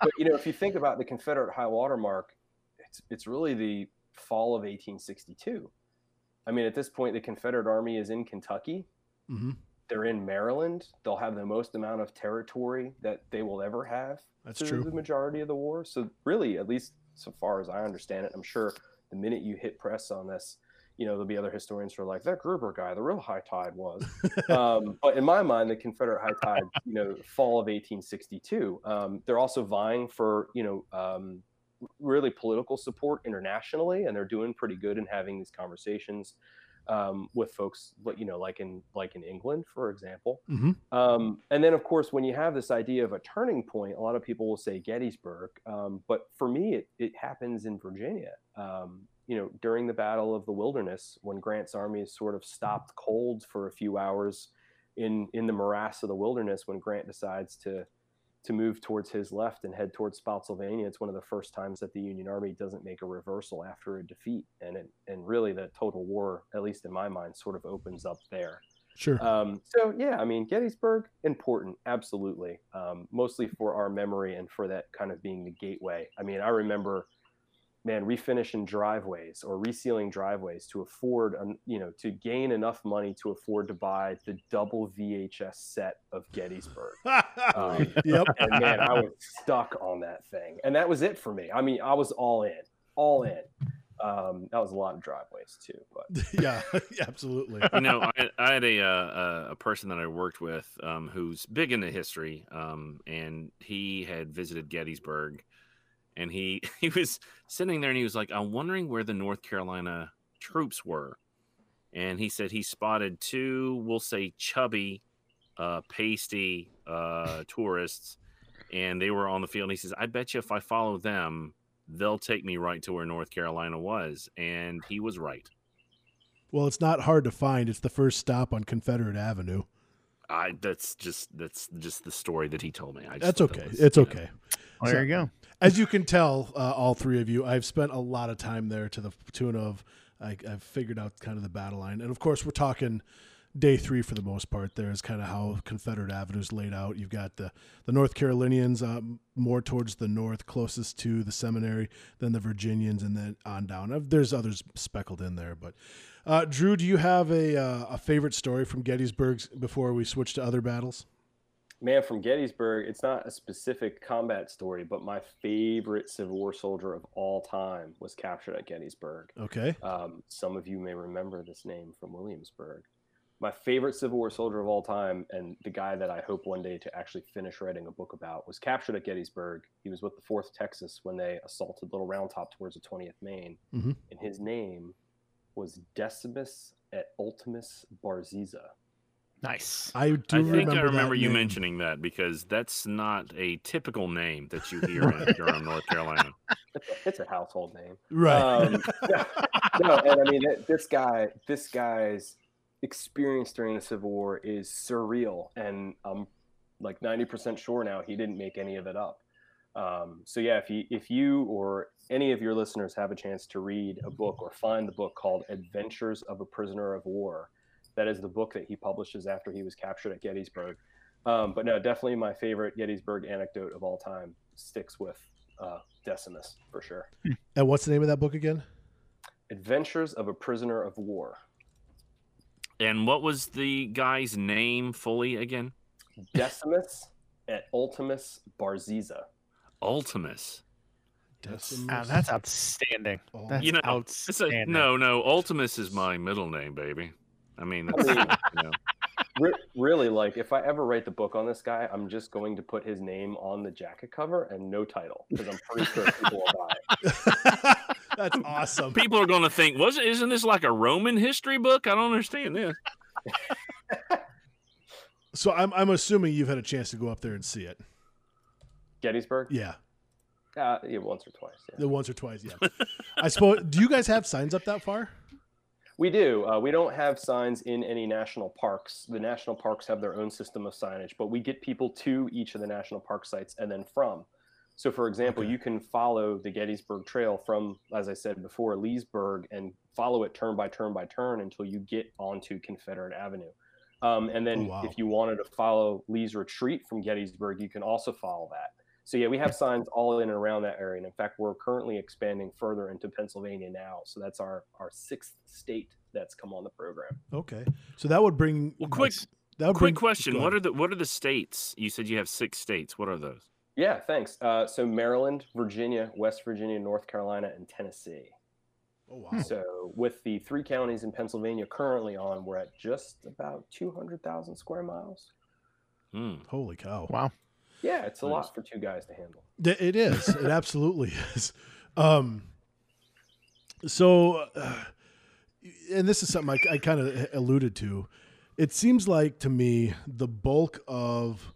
S4: but you know, if you think about the Confederate high water mark, it's it's really the fall of 1862. I mean, at this point, the Confederate Army is in Kentucky. Mm-hmm. They're in Maryland. They'll have the most amount of territory that they will ever have
S3: that's true.
S4: The majority of the war. So really, at least so far as I understand it, I'm sure the minute you hit press on this, you know, there'll be other historians who are like, that Gruber guy, the real high tide was. um, but in my mind, the Confederate high tide, you know, fall of 1862. Um, they're also vying for, you know, um, really political support internationally, and they're doing pretty good in having these conversations um, with folks, you know, like in like in England, for example. Mm-hmm. Um, and then, of course, when you have this idea of a turning point, a lot of people will say Gettysburg, um, but for me, it, it happens in Virginia. Um, you know, during the Battle of the Wilderness, when Grant's army sort of stopped cold for a few hours in in the morass of the wilderness, when Grant decides to to move towards his left and head towards Spotsylvania. It's one of the first times that the Union Army doesn't make a reversal after a defeat, and it, and really the total war, at least in my mind, sort of opens up there.
S3: Sure.
S4: Um, so yeah, I mean Gettysburg important, absolutely, um, mostly for our memory and for that kind of being the gateway. I mean, I remember man, refinishing driveways or resealing driveways to afford, you know, to gain enough money to afford to buy the double VHS set of Gettysburg. um, yep. And man, I was stuck on that thing, and that was it for me. I mean, I was all in, all in. Um, that was a lot of driveways too, but
S3: yeah, absolutely.
S1: You know, I, I had a, uh, a person that I worked with um, who's big into history, um, and he had visited Gettysburg and he he was sitting there and he was like, "I'm wondering where the North Carolina troops were," and he said he spotted two, we'll say, chubby, uh, pasty uh, tourists, and they were on the field. And he says, "I bet you if I follow them, they'll take me right to where North Carolina was," and he was right.
S3: Well, it's not hard to find. It's the first stop on Confederate Avenue.
S1: I that's just that's just the story that he told me.
S3: that's okay. That was, it's okay. Know.
S2: Well, there you go
S3: as you can tell, uh, all three of you, I've spent a lot of time there to the tune of I, have figured out kind of the battle line, and of course, we're talking day three for the most part. There is kind of how Confederate Avenue is laid out. You've got the the North Carolinians uh, more towards the north, closest to the seminary, then the Virginians, and then on down. Uh, There's others speckled in there, but uh, Drew, do you have a uh, a favorite story from Gettysburg before we switch to other battles?
S4: Man, from Gettysburg, it's not a specific combat story, but my favorite Civil War soldier of all time was captured at Gettysburg.
S3: Okay.
S4: Um, some of you may remember this name from Williamsburg. My favorite Civil War soldier of all time, and the guy that I hope one day to actually finish writing a book about, was captured at Gettysburg. He was with the 4th Texas when they assaulted Little Round Top towards the 20th Maine.
S3: Mhm.
S4: And his name was Decimus et Ultimus Barziza.
S2: Nice.
S3: I do
S1: I think
S3: remember
S1: I remember
S3: that
S1: you
S3: name.
S1: mentioning that because that's not a typical name that you hear in Durham, North Carolina.
S4: It's a, it's a household name.
S3: Right.
S4: Um, yeah. no, and I mean this guy, this guy's experience during the Civil War is surreal, and I'm like 90% sure now he didn't make any of it up. Um, so yeah, if you if you or any of your listeners have a chance to read a book or find the book called Adventures of a Prisoner of War, that is the book that he publishes after he was captured at Gettysburg. Um, but no, definitely my favorite Gettysburg anecdote of all time sticks with uh, Decimus for sure.
S3: and what's the name of that book again?
S4: Adventures of a Prisoner of War.
S1: And what was the guy's name fully again?
S4: Decimus et Ultimus Barziza.
S1: Ultimus.
S2: Ah, that's outstanding.
S3: Oh.
S2: That's
S1: You know, It's a,
S2: outstanding.
S1: no, no. Ultimus is my middle name, baby. I mean,
S4: I mean-
S1: you know,
S4: Re- really, like if I ever write the book on this guy, I'm just going to put his name on the jacket cover and no title because I'm pretty sure people will buy it.
S3: that's awesome.
S1: people are going to think, was isn't this like a Roman history book? I don't understand this.
S3: So I'm I'm assuming you've had a chance to go up there and see it.
S4: Gettysburg?
S3: Yeah,
S4: Uh, yeah, once or twice. Yeah.
S3: the once or twice. Yeah. I suppose. Do you guys have signs up that far?
S4: We do. Uh, we don't have signs in any national parks. The national parks have their own system of signage, but we get people to each of the national park sites and then from. So, for example,
S3: Okay.
S4: you can follow the Gettysburg Trail from, as I said before, Leesburg and follow it turn by turn by turn until you get onto Confederate Avenue. Um, and then,
S3: Oh, wow.
S4: if you wanted to follow Lee's retreat from Gettysburg, you can also follow that. So, yeah, we have signs all in and around that area. And in fact, we're currently expanding further into Pennsylvania now. So, that's our, our sixth state that's come on the program.
S3: Okay. So that would bring.
S1: Well, quick,
S3: That would
S1: quick
S3: bring,
S1: question: What are the what are the states? You said you have six states. What are those?
S4: Yeah, thanks. Uh, so Maryland, Virginia, West Virginia, North Carolina, and Tennessee.
S3: Oh wow.
S4: So with the three counties in Pennsylvania currently on, we're at just about 200,000 square miles.
S1: Hmm.
S3: Holy cow.
S2: Wow.
S4: Yeah, it's a
S1: Nice.
S4: lot for two guys to handle.
S3: It is. It absolutely is. Um, so, uh, and this is something I, I kind of alluded to. It seems like to me the bulk of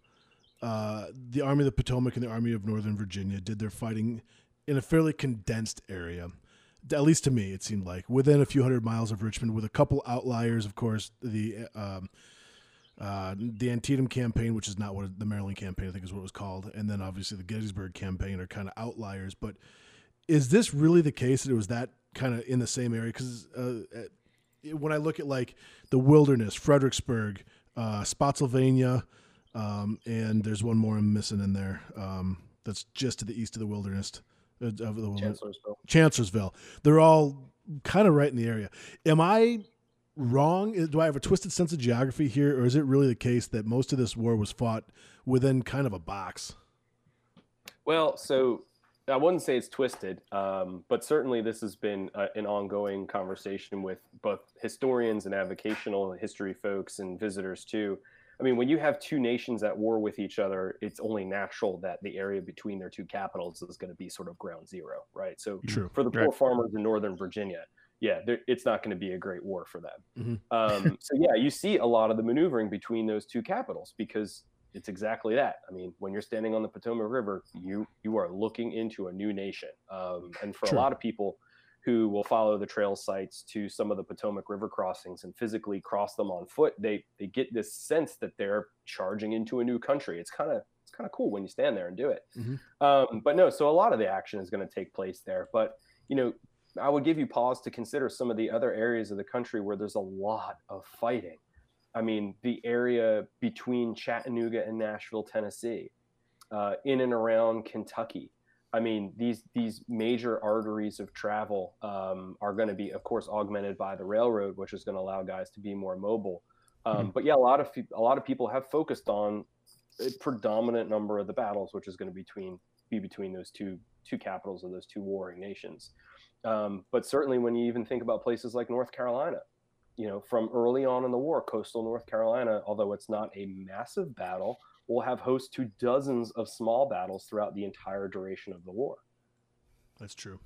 S3: uh, the Army of the Potomac and the Army of Northern Virginia did their fighting in a fairly condensed area. At least to me, it seemed like within a few hundred miles of Richmond, with a couple outliers, of course. The um, uh, the Antietam campaign, which is not what the Maryland campaign, I think is what it was called, and then obviously the Gettysburg campaign are kind of outliers. But is this really the case that it was that kind of in the same area? Because uh, when I look at like the wilderness, Fredericksburg, uh, Spotsylvania, um, and there's one more I'm missing in there um, that's just to the east of the wilderness. uh, Of the wilderness.
S4: Chancellorsville.
S3: Chancellorsville. They're all kind of right in the area. Am I wrong? Do I have a twisted sense of geography here, or is it really the case that most of this war was fought within kind of a box?
S4: Well, so I wouldn't say it's twisted, um, but certainly this has been uh, an ongoing conversation with both historians and avocational history folks and visitors too. I mean, when you have two nations at war with each other, it's only natural that the area between their two capitals is going to be sort of ground zero, right? So
S3: True.
S4: for the
S2: Right.
S4: poor farmers in northern Virginia, yeah, there- it's not going to be a great war for them.
S3: Mhm.
S4: Um, so yeah, you see a lot of the maneuvering between those two capitals because it's exactly that. I mean, when you're standing on the Potomac River, you you are looking into a new nation, um, and for
S3: True.
S4: a lot of people who will follow the trail sites to some of the Potomac River crossings and physically cross them on foot, they they get this sense that they're charging into a new country. It's kind of it's kind of cool when you stand there and do it.
S3: Mhm.
S4: Um, but no, so a lot of the action is going to take place there. But you know, I would give you pause to consider some of the other areas of the country where there's a lot of fighting. I mean, the area between Chattanooga and Nashville, Tennessee, uh, in and around Kentucky. I mean, these these major arteries of travel um, are going to be, of course, augmented by the railroad, which is going to allow guys to be more mobile. Um, mm-hmm. But yeah, a lot of a lot of people have focused on a predominant number of the battles, which is going to between be between those two two capitals of those two warring nations. Um, but certainly, when you even think about places like North Carolina, you know, from early on in the war, coastal North Carolina, although it's not a massive battle, will have host to dozens of small battles throughout the entire duration of the war.
S3: That's true.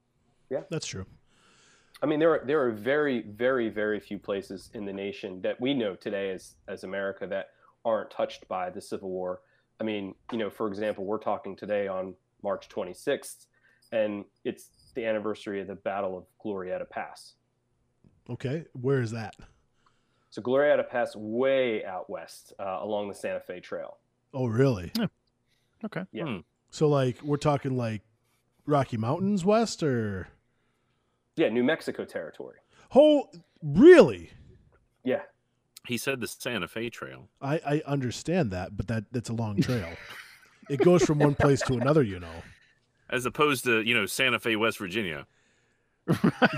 S4: yeah,
S3: that's true.
S4: I mean, there are there are very, very, very few places in the nation that we know today as as America that aren't touched by the Civil War. I mean, you know, for example, we're talking today on March 26th, and it's the anniversary of the Battle of Glorieta Pass.
S3: Okay, where is that?
S4: So Glorieta Pass, way out west, uh, along the Santa Fe Trail.
S3: Oh, really?
S2: Yeah. Okay.
S4: Yeah. Hmm.
S3: So, like, we're talking like Rocky Mountains west, or
S4: yeah, New Mexico territory.
S3: Oh, really?
S4: Yeah.
S1: He said the Santa Fe Trail.
S3: I, I understand that, but that that's a long trail. it goes from one place to another, you know.
S1: As opposed to you know Santa Fe, West Virginia.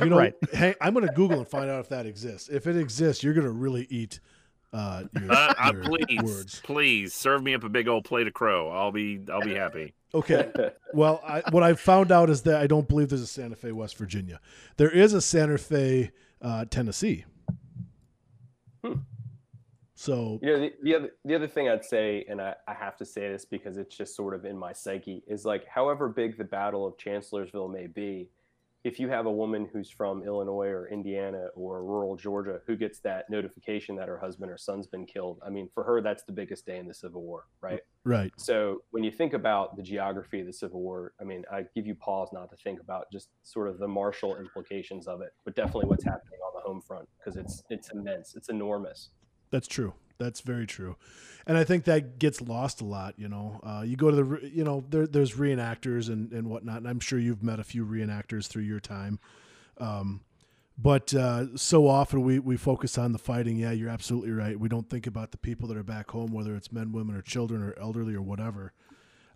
S3: you know, right. hey, I'm going to Google and find out if that exists. If it exists, you're going to really eat uh, your,
S1: uh, uh, please, words. please serve me up a big old plate of crow. I'll be, I'll be happy.
S3: Okay. Well, I, what I've found out is that I don't believe there's a Santa Fe, West Virginia. There is a Santa Fe, uh, Tennessee.
S4: Hmm.
S3: So
S4: you know the, the other the other thing I'd say, and I, I have to say this because it's just sort of in my psyche, is like however big the Battle of Chancellorsville may be, if you have a woman who's from Illinois or Indiana or rural Georgia who gets that notification that her husband or son's been killed, I mean, for her, that's the biggest day in the Civil War, right?
S3: Right.
S4: So when you think about the geography of the Civil War, I mean, I give you pause not to think about just sort of the martial implications of it, but definitely what's happening on the home front because it's it's immense, it's enormous.
S3: That's true. That's very true, and I think that gets lost a lot. You know, uh, you go to the you know there, there's reenactors and and whatnot, and I'm sure you've met a few reenactors through your time. Um, but uh, so often we we focus on the fighting. Yeah, you're absolutely right. We don't think about the people that are back home, whether it's men, women, or children, or elderly, or whatever.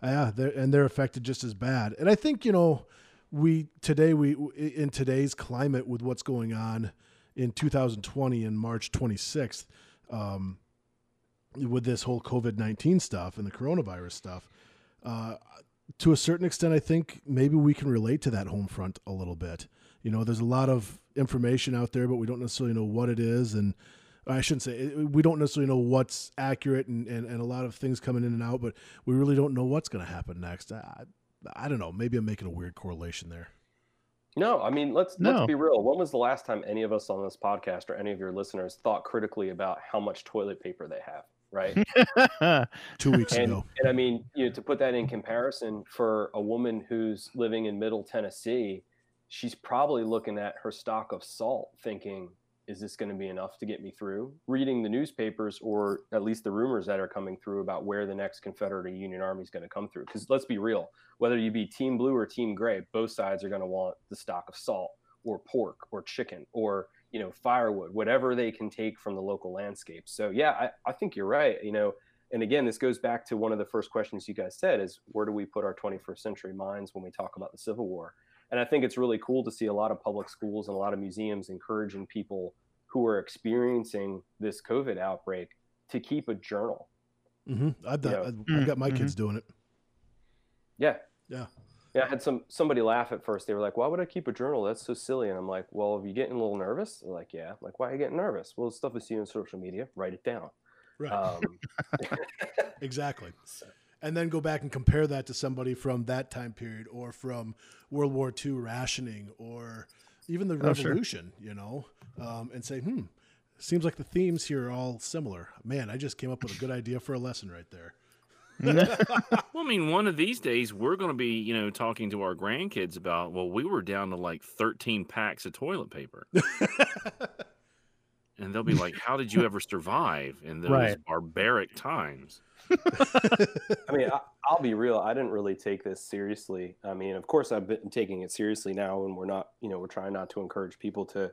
S3: Uh, yeah, they're, and they're affected just as bad. And I think you know we today we in today's climate with what's going on in 2020 in March 26th. Um, with this whole COVID 19 stuff and the coronavirus stuff. Uh, to a certain extent, I think maybe we can relate to that home front a little bit. You know, there's a lot of information out there, but we don't necessarily know what it is. And I shouldn't say we don't necessarily know what's accurate and, and, and a lot of things coming in and out, but we really don't know what's going to happen next. I, I don't know. Maybe I'm making a weird correlation there.
S4: No, I mean let's no. let's be real. When was the last time any of us on this podcast or any of your listeners thought critically about how much toilet paper they have? right?
S3: Two weeks
S4: and,
S3: ago.
S4: And I mean, you know, to put that in comparison, for a woman who's living in Middle Tennessee, she's probably looking at her stock of salt, thinking, "Is this going to be enough to get me through?" Reading the newspapers, or at least the rumors that are coming through about where the next Confederate or Union Army is going to come through. Because let's be real, whether you be Team Blue or Team Gray, both sides are going to want the stock of salt or pork or chicken or you know firewood whatever they can take from the local landscape so yeah I, I think you're right you know and again this goes back to one of the first questions you guys said is where do we put our 21st century minds when we talk about the civil war and i think it's really cool to see a lot of public schools and a lot of museums encouraging people who are experiencing this covid outbreak to keep a journal
S3: mm-hmm. I've, done, I've, I've, got my mm-hmm. kids doing it
S4: yeah
S3: yeah
S4: yeah, I had some somebody laugh at first. They were like, "Why would I keep a journal? That's so silly." And I'm like, "Well, are you getting a little nervous?" They're like, "Yeah." I'm like, "Why are you getting nervous?" Well, stuff is you on social media. Write it down.
S3: Right. Um, exactly. And then go back and compare that to somebody from that time period, or from World War II rationing, or even the Revolution. Oh, sure. You know, um, and say, "Hmm, seems like the themes here are all similar." Man, I just came up with a good idea for a lesson right there.
S1: well, I mean, one of these days we're going to be, you know, talking to our grandkids about, well, we were down to like 13 packs of toilet paper. and they'll be like, how did you ever survive in those right. barbaric times?
S4: I mean, I, will be real. I didn't really take this seriously. I mean, of course, I've been taking it seriously now, and we're not, you know, we're trying not to encourage people to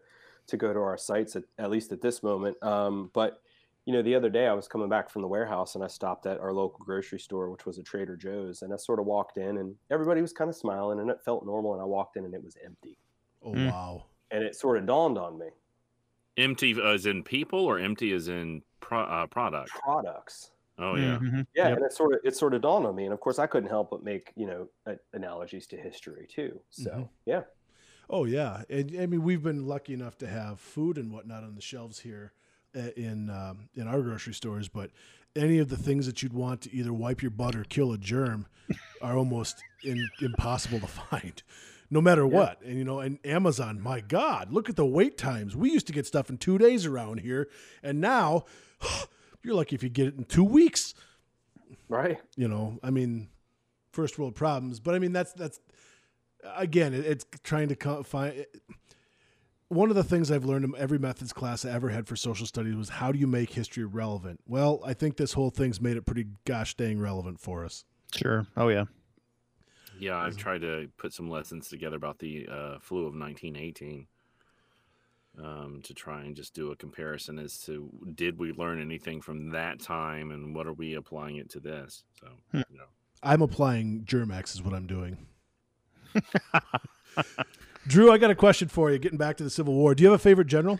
S4: to go to our sites at, at least at this moment. Um, but you know, the other day I was coming back from the warehouse and I stopped at our local grocery store, which was a Trader Joe's, and I sort of walked in and everybody was kind of smiling and it felt normal. And I walked in and it was empty.
S3: Oh
S2: Mm.
S3: wow.
S4: And it sort of dawned on me
S1: Empty as in people or empty as in pro- uh, product?
S4: products.
S1: Oh yeah.
S2: Mhm.
S4: Yeah,
S2: Yep.
S4: and it sort of it sort of dawned on me, and of course I couldn't help but make you know a- analogies to history too. So
S3: Mhm.
S4: yeah,
S3: Oh yeah, and I mean we've been lucky enough to have food and whatnot on the shelves here uh, in um, in our grocery stores, but any of the things that you'd want to either wipe your butt or kill a germ are almost in, impossible to find, no matter what. And you know, and Amazon, my God, look at the wait times. We used to get stuff in two days around here, and now you're lucky if you get it in two weeks
S4: right.
S3: you know i mean first world problems but i mean that's that's again it, it's trying to co- find one of the things i've learned in every methods class i ever had for social studies was how do you make history relevant well i think this whole thing's made it pretty gosh dang relevant for us
S2: Sure. Oh yeah.
S1: Yeah, I've tried to put some lessons together about the uh, flu of 1918 um, to try and just do a comparison as to did we learn anything from that time and what are we applying it to this? So,
S2: Hmm.
S1: you know,
S3: i'm applying germax is what i'm doing drew i got a question for you getting back to the civil war do you have a favorite general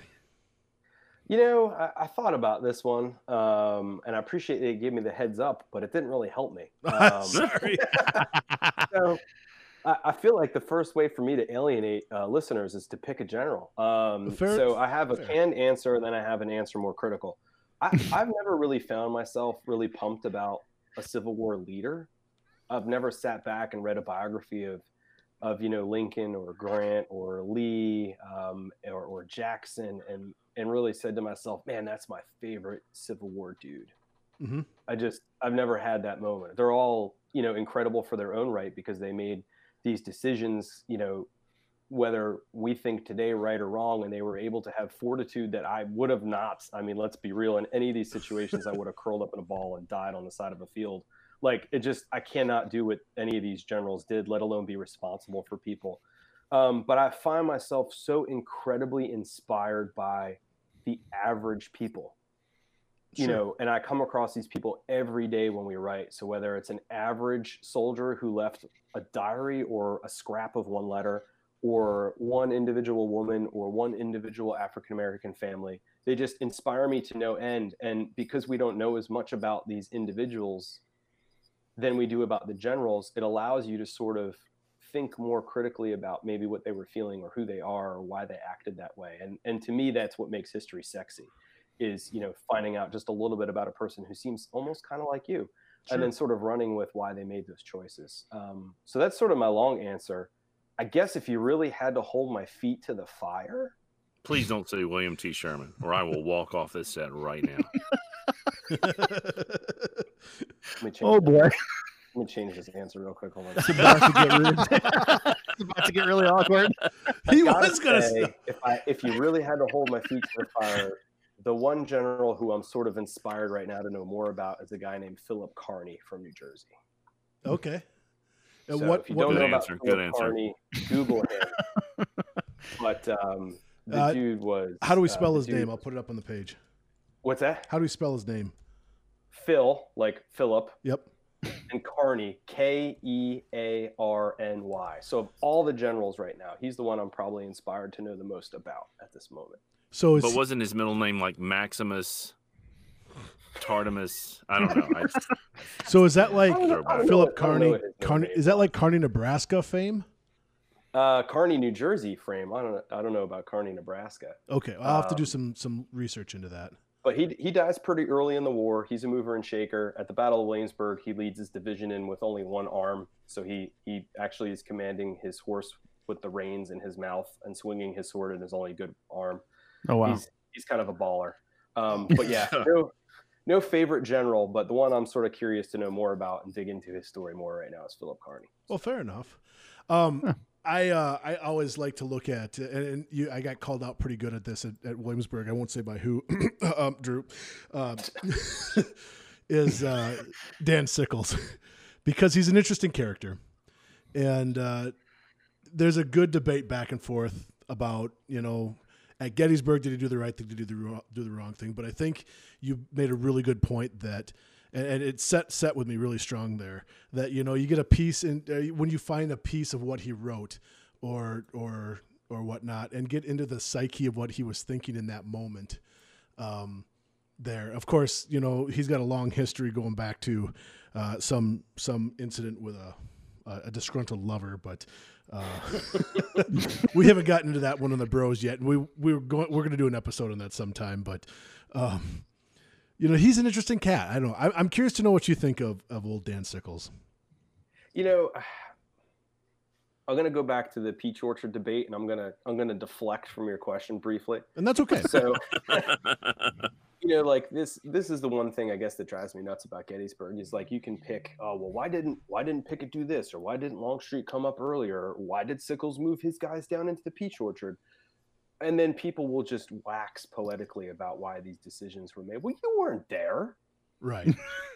S4: You know, I, I thought about this one, um, and I appreciate they gave me the heads up, but it didn't really help me. Um,
S3: sorry
S4: so I, I feel like the first way for me to alienate uh, listeners is to pick a general. Um,
S3: Fair-
S4: so I have a
S3: fair.
S4: canned answer, and then I have an answer more critical. I, I've never really found myself really pumped about a Civil War leader. I've never sat back and read a biography of, of you know Lincoln or Grant or Lee um, or, or Jackson, and and really said to myself, man, that's my favorite Civil War dude.
S3: Mhm.
S4: I just I've never had that moment. They're all you know incredible for their own right because they made these decisions, you know, whether we think today right or wrong, and they were able to have fortitude that I would have not. I mean, let's be real. In any of these situations, I would have curled up in a ball and died on the side of a field. Like it just I cannot do what any of these generals did, let alone be responsible for people. Um, but I find myself so incredibly inspired by the average people you
S3: Sure.
S4: know and i come across these people every day when we write. So whether it's an average soldier who left a diary or a scrap of one letter or mm-hmm. one individual woman or one individual african american family they just inspire me to no end. And because we don't know as much about these individuals than we do about the generals it allows you to sort of think more critically about maybe what they were feeling or who they are or why they acted that way. And and to me that's what makes history sexy is you know finding out just a little bit about a person who seems almost kind of like you and then sort of running with why they made those choices um, so that's sort of my long answer i guess if you really had to hold my feet to the fire
S1: please don't say William T. Sherman, or I will walk off this set right now.
S4: let me change,
S2: Oh
S4: this-
S2: boy.
S4: let me change this answer real quick hold on
S2: It's about to get really, it's about to get really awkward.
S3: he was gonna
S4: say,
S3: say,
S4: if I if you really had to hold my feet to the fire, the one general who I'm sort of inspired right now to know more about is a guy named Philip Kearny from New Jersey.
S3: okay and
S4: So
S3: what,
S4: if you
S3: what
S4: don't
S1: Good
S4: know about
S1: answer, good
S4: Philip
S1: answer.
S4: Kearny, Google him. but um, the
S3: Uh,
S4: dude was.
S3: how do we
S4: uh,
S3: spell
S4: the
S3: his
S4: dude
S3: name i'll put it up on the page
S4: What's that?
S3: how do we spell his name
S4: Phil, like Philip,
S3: yep
S4: and Kearny, K E A R N Y. So of all the generals right now, he's the one I'm probably inspired to know the most about at this moment.
S3: So
S1: But wasn't his middle name like Maximus Tartimus? I don't know. I just,
S3: so is that like
S4: I don't know- I don't know
S3: philip
S4: what- I don't know
S3: carney
S4: what his middle
S3: carney is that like carney nebraska fame
S4: Uh, Kearny, New Jersey frame. I don't. I don't know about Kearney, Nebraska.
S3: okay i'll have to do
S4: Um,
S3: some some research into that
S4: But he he dies pretty early in the war. He's a mover and shaker. At the Battle of Williamsburg, he leads his division in with only one arm. So he he actually is commanding his horse with the reins in his mouth and swinging his sword in his only good arm.
S2: Oh wow.
S4: He's he's kind of a baller. Um, but yeah, no no favorite general, but the one I'm sort of curious to know more about and dig into his story more right now is Philip Kearny.
S3: Well, fair enough. Um,
S2: Huh.
S3: I uh, I always like to look at, and, and you, I got called out pretty good at this at, at Williamsburg. I won't say by who, um, Drew, um, is uh, Dan Sickles, because he's an interesting character, and uh, there's a good debate back and forth about you know at Gettysburg, did he do the right thing to do the do the wrong thing? But I think you made a really good point that, and, and it set set with me really strong there. That you know you get a piece in uh, when you find a piece of what he wrote, or or or whatnot, and get into the psyche of what he was thinking in that moment. Um, there, of course, you know he's got a long history going back to uh, some some incident with a a disgruntled lover, but uh, we haven't gotten into that one on the bros yet. We we are going we're going to do an episode on that sometime, but um, you know he's an interesting cat. I don't know. I, am curious to know what you think of of old Dan Sickles.
S4: You know, I'm going to go back to the peach orchard debate, and I'm gonna I'm gonna deflect from your question briefly,
S3: and that's okay.
S4: So. you know, like this this is the one thing I guess that drives me nuts about Gettysburg is like you can pick, oh well, why didn't why didn't Pickett do this, or why didn't Longstreet come up earlier, or why did Sickles move his guys down into the peach orchard? And then people will just wax poetically about why these decisions were made. Well, you weren't there.
S3: Right.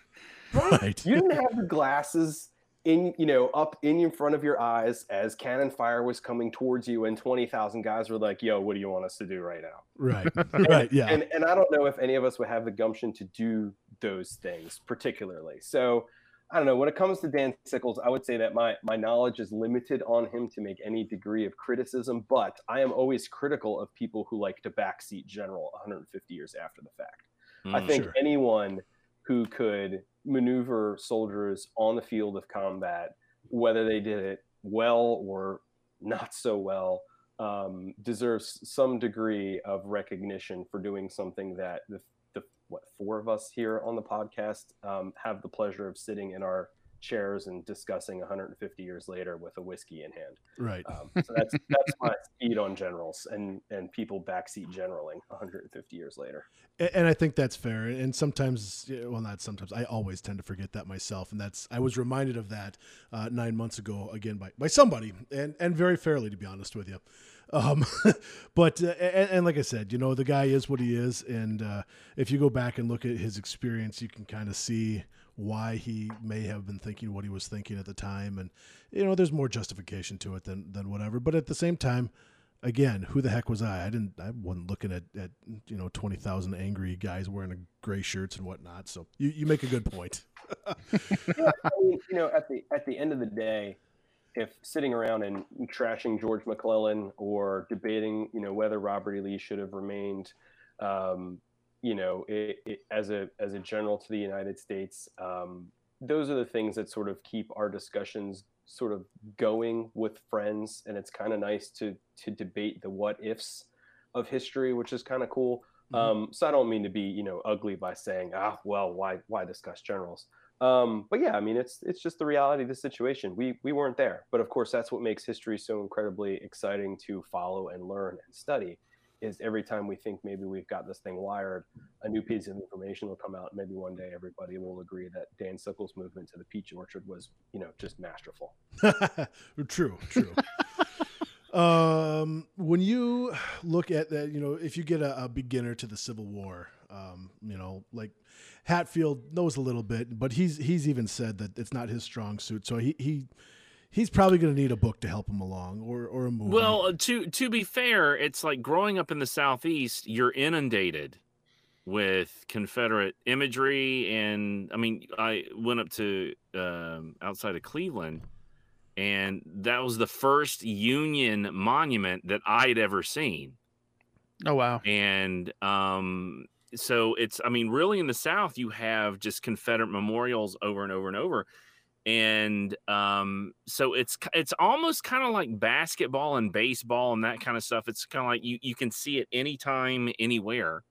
S4: right. You didn't have the glasses in you know up in front of your eyes as cannon fire was coming towards you and 20,000 guys were like yo what do you want us to do right now?
S3: Right.
S4: And,
S3: right yeah.
S4: and, and i don't know if any of us would have the gumption to do those things particularly. So i don't know when it comes to dan sickles i would say that my my knowledge is limited on him to make any degree of criticism but i am always critical of people who like to backseat general 150 years after the fact. Mm, i think sure. anyone who could maneuver soldiers on the field of combat, whether they did it well or not so well, um, deserves some degree of recognition for doing something that the, the what four of us here on the podcast um, have the pleasure of sitting in our chairs and discussing 150 years later with a whiskey in hand.
S3: Right.
S4: Um, so that's that's my speed on generals and and people backseat generaling 150 years later.
S3: And, and I think that's fair. And sometimes, well, not sometimes. I always tend to forget that myself. And that's I was reminded of that uh, nine months ago again by by somebody, and and very fairly, to be honest with you. Um, but uh, and, and, like I said, you know, the guy is what he is, and uh, if you go back and look at his experience, you can kind of see why he may have been thinking what he was thinking at the time, and you know, there's more justification to it than than whatever. But at the same time, again, who the heck was I? I didn't. I wasn't looking at at you know twenty thousand angry guys wearing gray shirts and whatnot. So you you make a good point.
S4: I mean, you know, at the at the end of the day, if sitting around and trashing George McClellan or debating, you know, whether Robert E. Lee should have remained, um, you know, it, it, as a as a general to the United States, um, those are the things that sort of keep our discussions sort of going with friends, and it's kind of nice to to debate the what ifs of history, which is kind of cool. Mm-hmm. Um, so I don't mean to be you know ugly by saying ah well why why discuss generals. Um, but yeah, I mean it's it's just the reality of the situation. We we weren't there, but of course that's what makes history so incredibly exciting to follow and learn and study is every time we think maybe we've got this thing wired, a new piece of information will come out. Maybe one day everybody will agree that Dan Sickles' movement to the peach orchard was, you know, just masterful.
S3: true, true. um, when you look at that, you know, if you get a, a beginner to the Civil War, um, you know, like Hatfield knows a little bit, but he's he's even said that it's not his strong suit. So he he he's probably going to need a book to help him along or or a movie.
S1: Well, uh, to to be fair, it's like growing up in the southeast, you're inundated with Confederate imagery, and I mean, I went up to um, outside of Cleveland, and that was the first Union monument that I had ever seen.
S2: Oh wow!
S1: And um, so it's, I mean, really in the South, you have just Confederate memorials over and over and over and um, so it's it's almost kind of like basketball and baseball and that kind of stuff. It's kind of like you you can see it anytime, anywhere,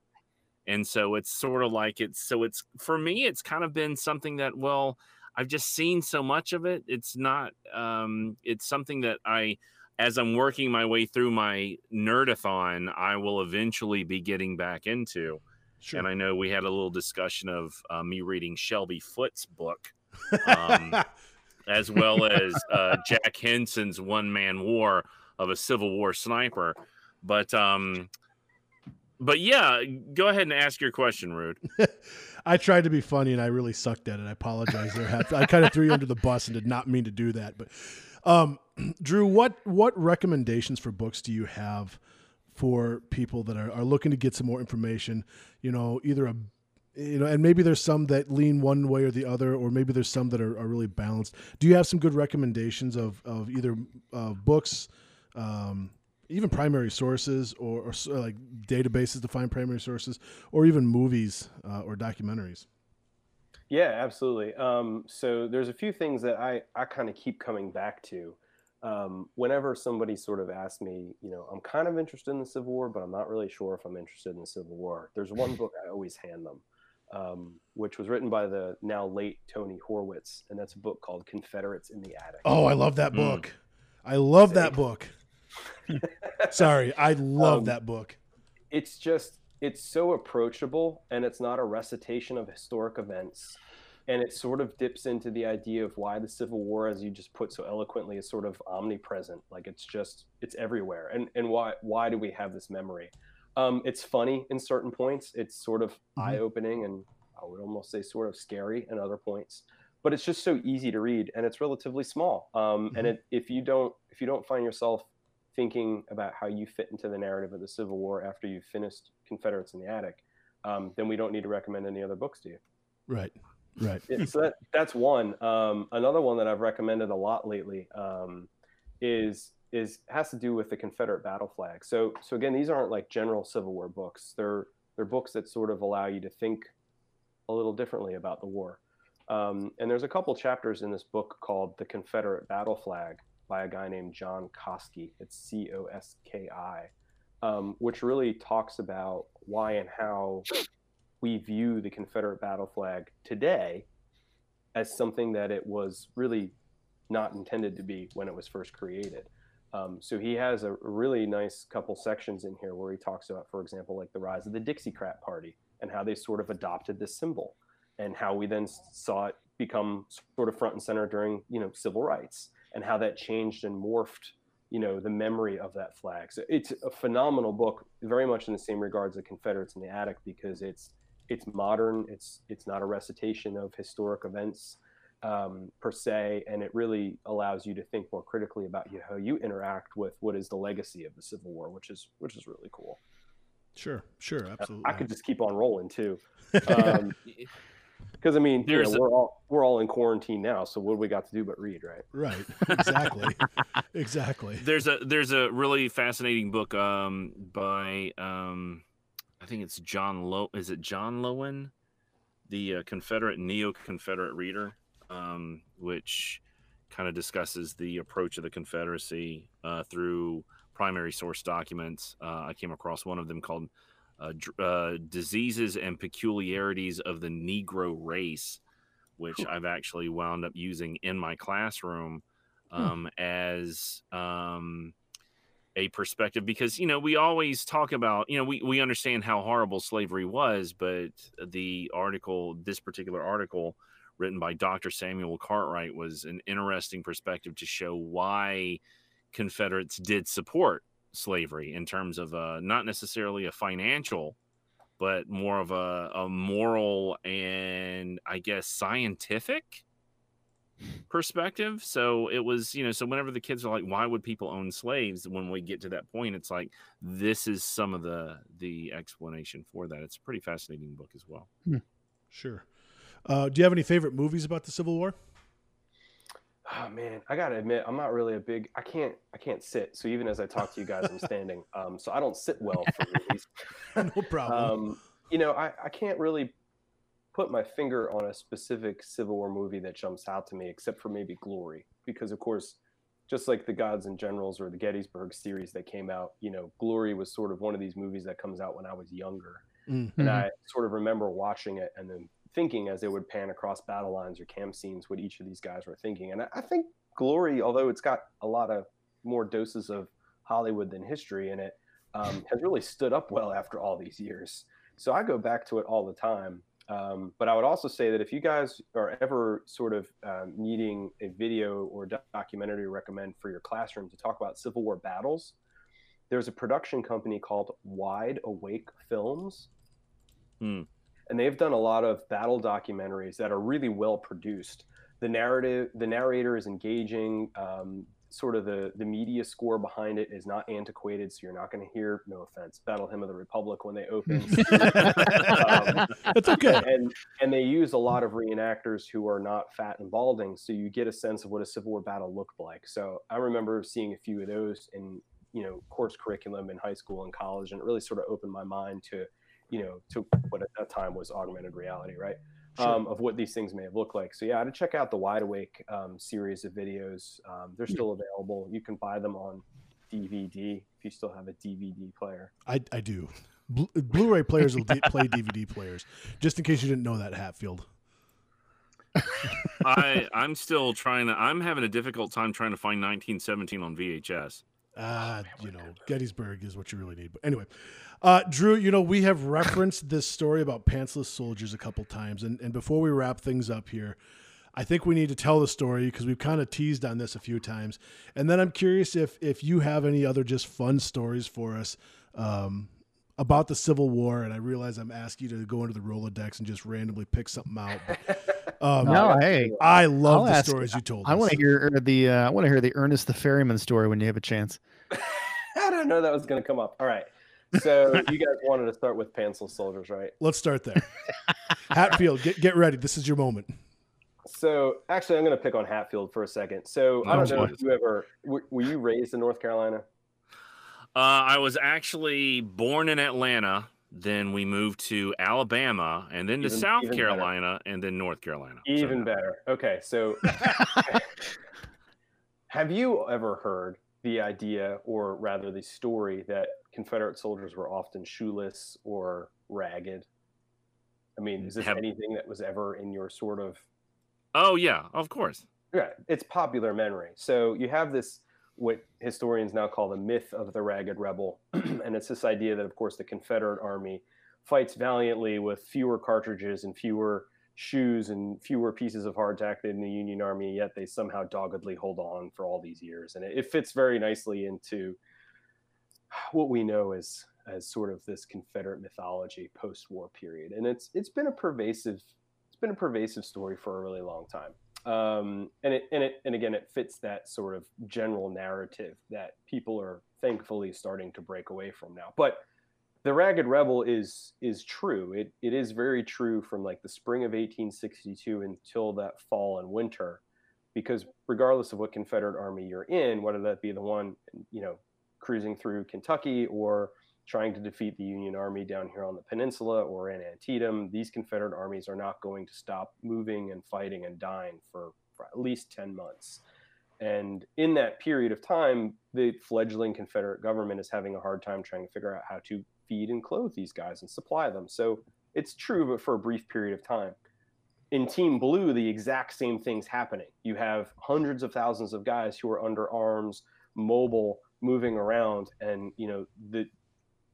S1: and so it's sort of like it's so it's for me it's kind of been something that well I've just seen so much of it. It's not um, it's something that I as I'm working my way through my nerdathon, I will eventually be getting back into. Sure. And I know we had a little discussion of uh, me reading Shelby Foote's book um, as well as uh, Jack Hinson's one man war of a Civil War sniper. But um, but yeah, go ahead and ask your question, Rude.
S3: I tried to be funny and I really sucked at it. I apologize there. I kind of threw you under the bus and did not mean to do that. But um, Drew, what what recommendations for books do you have for people that are, are looking to get some more information. You know, either a you know, and maybe there's some that lean one way or the other, or maybe there's some that are, are really balanced. Do you have some good recommendations of of either uh, books, um, even primary sources, or, or, like databases to find primary sources, or even movies uh, or documentaries?
S4: Yeah, absolutely. Um, so there's a few things that I I kind of keep coming back to. Um, whenever somebody sort of asks me, you know, I'm kind of interested in the Civil War, but I'm not really sure if I'm interested in the Civil War. There's one book I always hand them um, which was written by the now late Tony Horwitz, and that's a book called Confederates in the Attic.
S3: Oh, I love that mm. book. Mm. I love that book. Sorry, I love um, that book.
S4: It's just it's so approachable, and it's not a recitation of historic events. And it sort of dips into the idea of why the Civil War, as you just put so eloquently, is sort of omnipresent. Like it's just it's everywhere. And and why why do we have this memory? Um, it's funny in certain points. It's sort of mm-hmm. eye opening and I would almost say sort of scary in other points. But it's just so easy to read and it's relatively small. Um, mm-hmm. And it, if you don't if you don't find yourself thinking about how you fit into the narrative of the Civil War after you've finished Confederates in the Attic, um, then we don't need to recommend any other books to you.
S3: Right. Right.
S4: so that, that's one. Um, another one that I've recommended a lot lately um, is is has to do with the Confederate battle flag. So so again, these aren't like general Civil War books. They're they're books that sort of allow you to think a little differently about the war. Um, and there's a couple chapters in this book called "The Confederate Battle Flag" by a guy named John Coski. It's C O S K I, um, which really talks about why and how we view the Confederate battle flag today as something that it was really not intended to be when it was first created. Um, so he has a really nice couple sections in here where he talks about, for example, like the rise of the Dixiecrat Party and how they sort of adopted this symbol, and how we then saw it become sort of front and center during you know civil rights, and how that changed and morphed you know the memory of that flag. So it's a phenomenal book, very much in the same regards as Confederates in the Attic because it's it's modern. It's it's not a recitation of historic events um, per se, and it really allows you to think more critically about you, how you interact with what is the legacy of the Civil War, which is which is really cool.
S3: Sure, sure, absolutely.
S4: I, I could just keep on rolling too, because um, I mean, you know, a... we're all we're all in quarantine now, so what do we got to do but read, right?
S3: Right, exactly, exactly.
S1: There's a there's a really fascinating book um, by um, I think it's John Low. Is it John Loewen, the uh, Confederate neo Confederate reader? Um, which kind of discusses the approach of the Confederacy uh, through primary source documents. Uh, I came across one of them called uh, uh Diseases and Peculiarities of the Negro Race, which cool. I've actually wound up using in my classroom hmm. um, hmm. as. Um, a perspective because you know we always talk about you know we, we understand how horrible slavery was but the article this particular article written by Dr. Samuel Cartwright, was an interesting perspective to show why Confederates did support slavery in terms of uh, not necessarily a financial, but more of a, a moral and I guess scientific perspective. So it was, you know, so whenever the kids are like, why would people own slaves? When we get to that point, it's like this is some of the the explanation for that. It's a pretty fascinating book as well.
S3: Hmm. Sure. Uh, do you have any favorite movies about the Civil War?
S4: Oh man, I gotta admit, I'm not really a big. I can't. I can't sit. So even as I talk to you guys, I'm standing. Um, so I don't sit well for movies.
S3: no problem.
S4: Um, you know, I, I can't really put my finger on a specific Civil War movie that jumps out to me, except for maybe Glory, because of course, just like the Gods and Generals or the Gettysburg series that came out, you know, Glory was sort of one of these movies that comes out when I was younger, mm-hmm. and I sort of remember watching it and then thinking as they would pan across battle lines or camp scenes what each of these guys were thinking. And I think Glory, although it's got a lot of more doses of Hollywood than history in it, um, has really stood up well after all these years. So I go back to it all the time. Um, but I would also say that if you guys are ever sort of um, needing a video or documentary to recommend for your classroom to talk about Civil War battles, there's a production company called Wide Awake Films.
S1: Hmm
S4: and they've done a lot of battle documentaries that are really well produced. The narrative, the narrator is engaging. Um, sort of the the media score behind it is not antiquated, so you're not going to hear, no offense, Battle Hymn of the Republic when they open. um,
S3: That's okay.
S4: and and they use a lot of reenactors who are not fat and balding, so you get a sense of what a Civil War battle looked like. So I remember seeing a few of those in you know course curriculum in high school and college, and it really sort of opened my mind to you know to what at that time was augmented reality, right? Um, of what these things may have looked like. So yeah, to check out the Wide Awake um, series of videos. Um, they're still available. You can buy them on DVD if you still have a DVD player.
S3: I, I do. Blu- Blu-ray players will d- play DVD players. Just in case you didn't know that, Hatfield.
S1: I I'm still trying to. I'm having a difficult time trying to find 1917 on VHS.
S3: Ah, you know, Gettysburg is what you really need. But anyway, uh, Drew, you know, we have referenced this story about pantsless soldiers a couple times, and and before we wrap things up here, I think we need to tell the story because we've kind of teased on this a few times, and then I'm curious if if you have any other just fun stories for us. Um, about the Civil War, and I realize I'm asking you to go into the Rolodex and just randomly pick something out. But, um,
S2: No, hey,
S3: I love
S2: I'll
S3: the
S2: ask-
S3: stories you told.
S2: I
S3: us.
S2: want to hear the uh, I want to hear the Ernest the Ferryman story when you have a chance.
S4: I don't know that was going to come up. All right. So you guys wanted to start with pantsless soldiers, right?
S3: Let's start there. Hatfield, get get ready. This is your moment.
S4: So actually, I'm going to pick on Hatfield for a second. So I
S1: Oh,
S4: don't know
S1: boy.
S4: if you ever were, were you raised in North Carolina?
S1: Uh, I was actually born in Atlanta. Then we moved to Alabama, and then to
S4: Even-
S1: South
S4: even better.
S1: Carolina, and then North Carolina. So,
S4: Even better. Okay, so have you ever heard the idea, or rather the story, that Confederate soldiers were often shoeless or ragged? I mean, is this
S1: Have-
S4: anything that was ever in your sort of
S1: Oh yeah, of course.
S4: Yeah, it's popular memory. So you have this what historians now call the myth of the ragged rebel, and it's this idea that, of course, the Confederate Army fights valiantly with fewer cartridges and fewer shoes and fewer pieces of hardtack than the Union Army, yet they somehow doggedly hold on for all these years, and it, it fits very nicely into what we know as as sort of this Confederate mythology post-war period, and it's it's been a pervasive it's been a pervasive story for a really long time um, and it and it and again it fits that sort of general narrative that people are thankfully starting to break away from now. But the ragged rebel is is true. It it is very true from like the spring of 1862 until that fall and winter because regardless of what confederate army you're in whether that be the one you know cruising through kentucky or trying to defeat the Union Army down here on the peninsula or in Antietam, these Confederate armies are not going to stop moving and fighting and dying for, for at least 10 months. And in that period of time, the fledgling Confederate government is having a hard time trying to figure out how to feed and clothe these guys and supply them. So it's true, but for a brief period of time. In Team Blue, the exact same thing's happening. You have hundreds of thousands of guys who are under arms, mobile, moving around, and you know the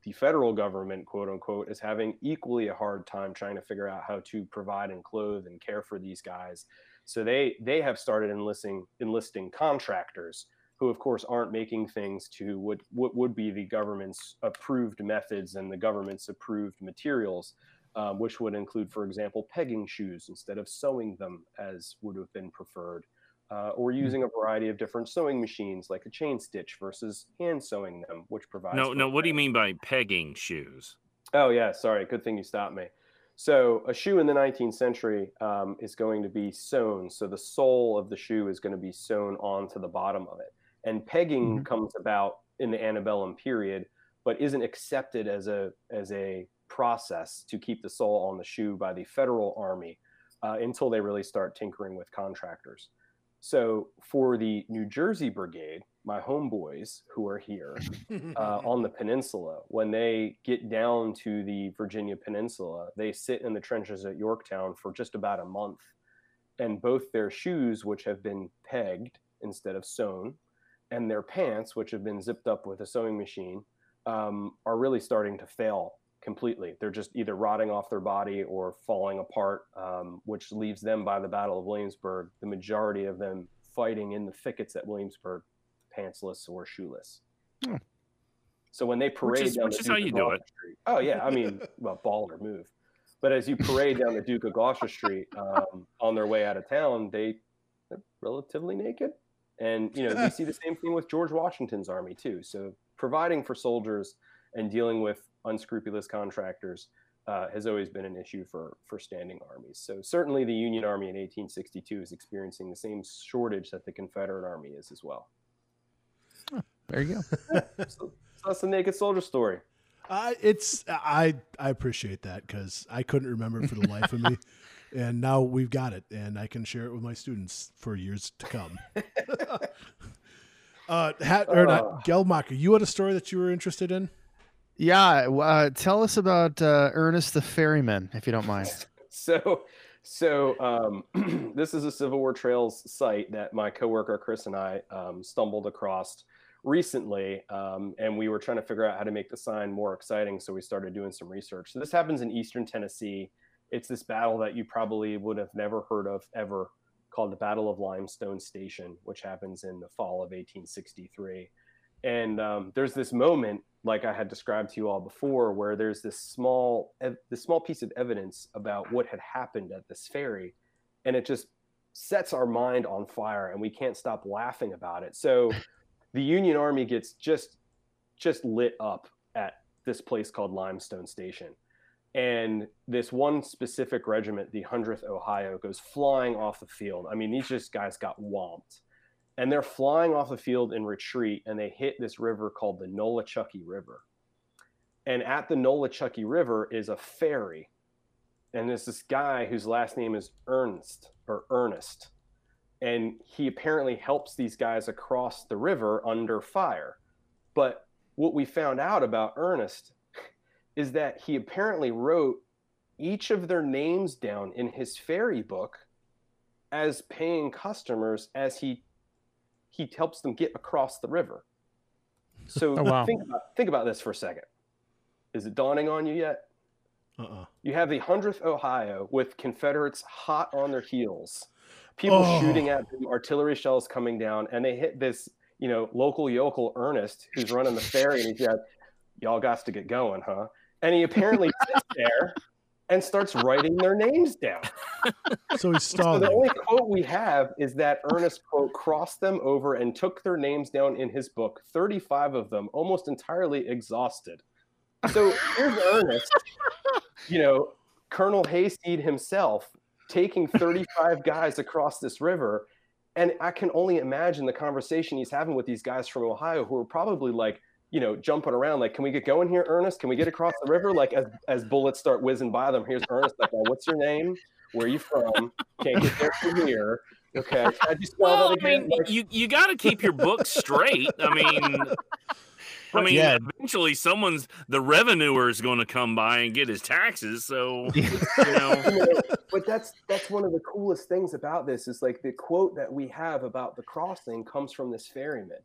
S4: the federal government, quote unquote, is having equally a hard time trying to figure out how to provide and clothe and care for these guys. So they they have started enlisting enlisting contractors who, of course, aren't making things to what what would be the government's approved methods and the government's approved materials, um, which would include, for example, pegging shoes instead of sewing them as would have been preferred. Uh, or using a variety of different sewing machines, like a chain stitch versus hand sewing them, which provides.
S1: No, no. What do you mean by pegging shoes?
S4: Oh yeah, sorry. Good thing you stopped me. So a shoe in the 19th century um, is going to be sewn. So the sole of the shoe is going to be sewn onto the bottom of it. And pegging
S2: Mhm.
S4: comes about in the antebellum period, but isn't accepted as a as a process to keep the sole on the shoe by the federal army uh, until they really start tinkering with contractors. So for the New Jersey Brigade, my homeboys who are here, uh, on the peninsula. When they get down to the Virginia Peninsula, they sit in the trenches at Yorktown for just about a month. And both their shoes, which have been pegged instead of sewn, and their pants, which have been zipped up with a sewing machine, um, are really starting to fail completely. They're just either rotting off their body or falling apart, um, which leaves them by the Battle of Williamsburg, the majority of them fighting in the thickets at Williamsburg, pantsless or shoeless.
S2: Hmm.
S4: So when they parade
S1: is-
S4: down
S1: which
S4: the
S1: is how you
S4: of
S1: do
S4: Gloucester Street, oh yeah, I mean, well, baller move. But as you parade down the Duke of Gloucester Street um, on their way out of town, they they're relatively naked. And you know, we see the same thing with George Washington's army too. So providing for soldiers and dealing with unscrupulous contractors uh, has always been an issue for for standing armies. So certainly the Union Army in 1862 is experiencing the same shortage that the Confederate Army is as well.
S2: There you
S4: go. so, so that's the naked soldier story.
S3: Uh, it's I I appreciate that because I couldn't remember for the life of me, and now we've got it, and I can share it with my students for years to come. uh, Hat or not, uh. Geldmacher, you had a story that you were interested in.
S2: Yeah, uh, tell us about uh, Ernest the Ferryman, if you don't mind.
S4: so, so um, this is a Civil War Trails site that my coworker Chris and I um, stumbled across recently, um, and we were trying to figure out how to make the sign more exciting. So we started doing some research. So this happens in Eastern Tennessee. It's this battle that you probably would have never heard of ever, called the Battle of Limestone Station, which happens in the fall of 1863. And um, there's this moment like I had described to you all before, where there's this small this small piece of evidence about what had happened at this ferry, and it just sets our mind on fire, and we can't stop laughing about it. So, the Union Army gets just just lit up at this place called Limestone Station, and this one specific regiment, the 100th Ohio, goes flying off the field. I mean, these just guys got whomped and they're flying off the field in retreat and they hit this river called the Nolichucky River. And at the Nolichucky River is a ferry. And there's this guy whose last name is Ernst or Ernest. And he apparently helps these guys across the river under fire. But what we found out about Ernest is that he apparently wrote each of their names down in his ferry book as paying customers as he he helps them get across the river. So oh, wow. think about think about this for a second. Is it dawning on you yet? Uh-uh. You have the hundredth Ohio with Confederates hot on their heels, people oh. shooting at them, artillery shells coming down, and they hit this you know local yokel Ernest who's running the ferry, and he said, "Y'all got to get going, huh?" And he apparently sits there and starts writing their names down.
S3: So he's stalling.
S4: So the only quote we have is that Ernest quote crossed them over and took their names down in his book, 35 of them, almost entirely exhausted. So here's Ernest, you know, Colonel Hayseed himself taking 35 guys across this river. And I can only imagine the conversation he's having with these guys from Ohio who are probably like, you know, jumping around. Like, can we get going here, Ernest? Can we get across the river? Like, as as bullets start whizzing by them, here's Ernest. Like, what's your name? Where are you from? Can't get there from here. Okay. I just
S1: well, I mean, like, you you got to keep your book straight. I mean. I mean, yeah. eventually someone's the revenuer is going to come by and get his taxes. So, you know.
S4: but that's that's one of the coolest things about this is like the quote that we have about the crossing comes from this ferryman.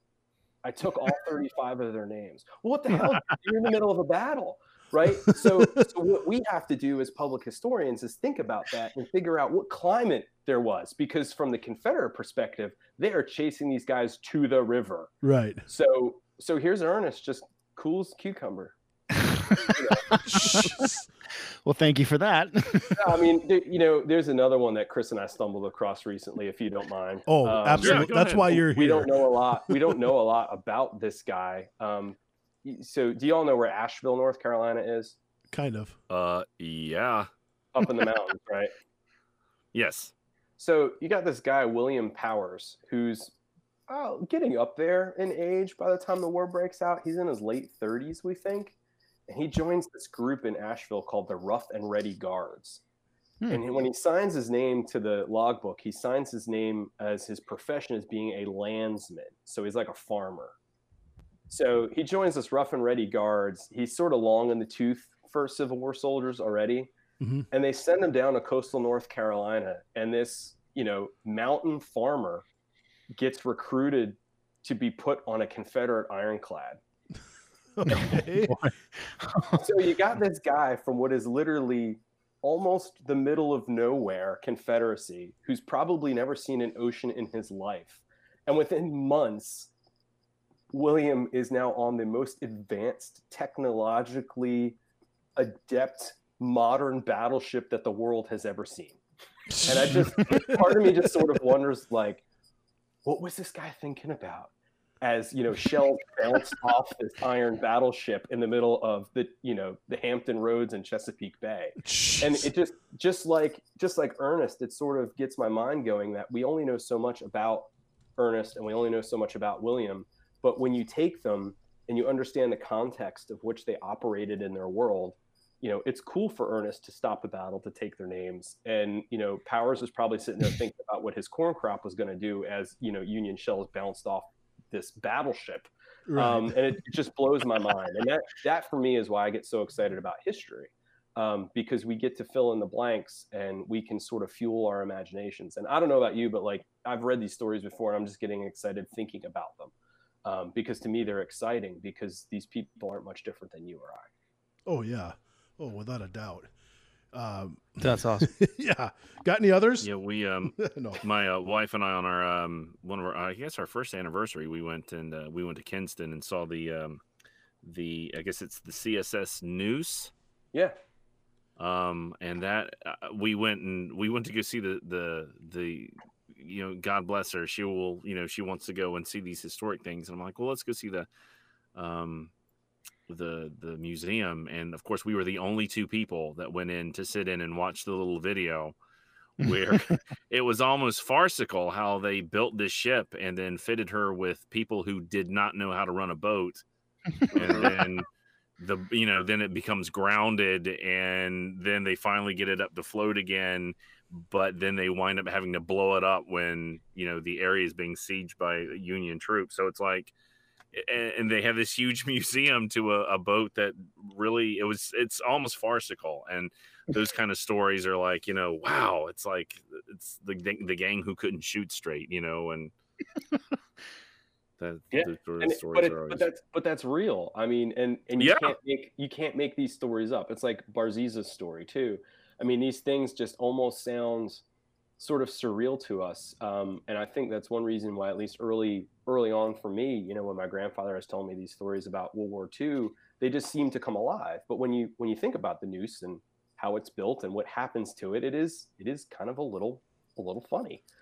S4: I took all 35 of their names. Well, what the hell? You're in the middle of a battle, right? So, so what we have to do as public historians is think about that and figure out what climate there was, because from the Confederate perspective, they are chasing these guys to the river.
S3: Right.
S4: So, so here's Ernest, just cool as cucumber.
S2: well, thank you for that.
S4: I mean, you know, there's another one that Chris and I stumbled across recently, if you don't mind.
S3: Oh, um, absolutely. Yeah, That's ahead. why you're here.
S4: We don't know a lot. We don't know a lot about this guy. Um, so, do you all know where Asheville, North Carolina is?
S3: Kind of.
S1: Uh, yeah.
S4: Up in the mountains, right?
S1: Yes.
S4: So you got this guy William Powers, who's oh, getting up there in age by the time the war breaks out. He's in his late 30s, we think and he joins this group in Asheville called the Rough and Ready Guards. Hmm. And when he signs his name to the logbook, he signs his name as his profession as being a landsman. So he's like a farmer. So he joins this Rough and Ready Guards. He's sort of long in the tooth for Civil War soldiers already. Mm-hmm. And they send him down to coastal North Carolina. And this, you know, mountain farmer gets recruited to be put on a Confederate ironclad. Okay. so you got this guy from what is literally almost the middle of nowhere Confederacy, who's probably never seen an ocean in his life. And within months, William is now on the most advanced, technologically adept modern battleship that the world has ever seen. And I just, part of me just sort of wonders like, what was this guy thinking about? As you know, shells bounced off this iron battleship in the middle of the you know the Hampton Roads and Chesapeake Bay, and it just just like just like Ernest, it sort of gets my mind going that we only know so much about Ernest and we only know so much about William, but when you take them and you understand the context of which they operated in their world, you know, it's cool for Ernest to stop the battle to take their names. And, you know, Powers was probably sitting there thinking about what his corn crop was going to do as, you know, Union shells bounced off this battleship. Right. Um, and it just blows my mind. And that, that for me is why I get so excited about history. Um, because we get to fill in the blanks and we can sort of fuel our imaginations. And I don't know about you, but like I've read these stories before and I'm just getting excited thinking about them. Um, because to me, they're exciting because these people aren't much different than you or I.
S3: Oh, yeah. Oh, without a doubt. Um,
S2: That's awesome.
S3: yeah. Got any others?
S1: Yeah, we um, no. My uh, wife and I on our um, one of our I guess our first anniversary, we went and uh, we went to Kinston and saw the um, the I guess it's the CSS Neuse.
S4: Yeah.
S1: Um, and that uh, we went and we went to go see the the the you know God bless her. She will you know she wants to go and see these historic things, and I'm like, well, let's go see the um the the museum and of course we were the only two people that went in to sit in and watch the little video where it was almost farcical how they built this ship and then fitted her with people who did not know how to run a boat. And then the you know then it becomes grounded and then they finally get it up to float again but then they wind up having to blow it up when you know the area is being sieged by union troops. So it's like and, they have this huge museum to a, a, boat that really it was it's almost farcical and those kind of stories are like you know wow it's like it's the the gang who couldn't shoot straight you know and
S4: that yeah. and but, it, always... but that's but that's real i mean and and you yeah. can't make you can't make these stories up it's like barziza's story too i mean these things just almost sounds sort of surreal to us. Um, and I think that's one reason why, at least early early on for me, you know, when my grandfather was telling me these stories about World War II, they just seem to come alive. But when you when you think about the Neuse and how it's built and what happens to it, it is it is kind of a little a little funny.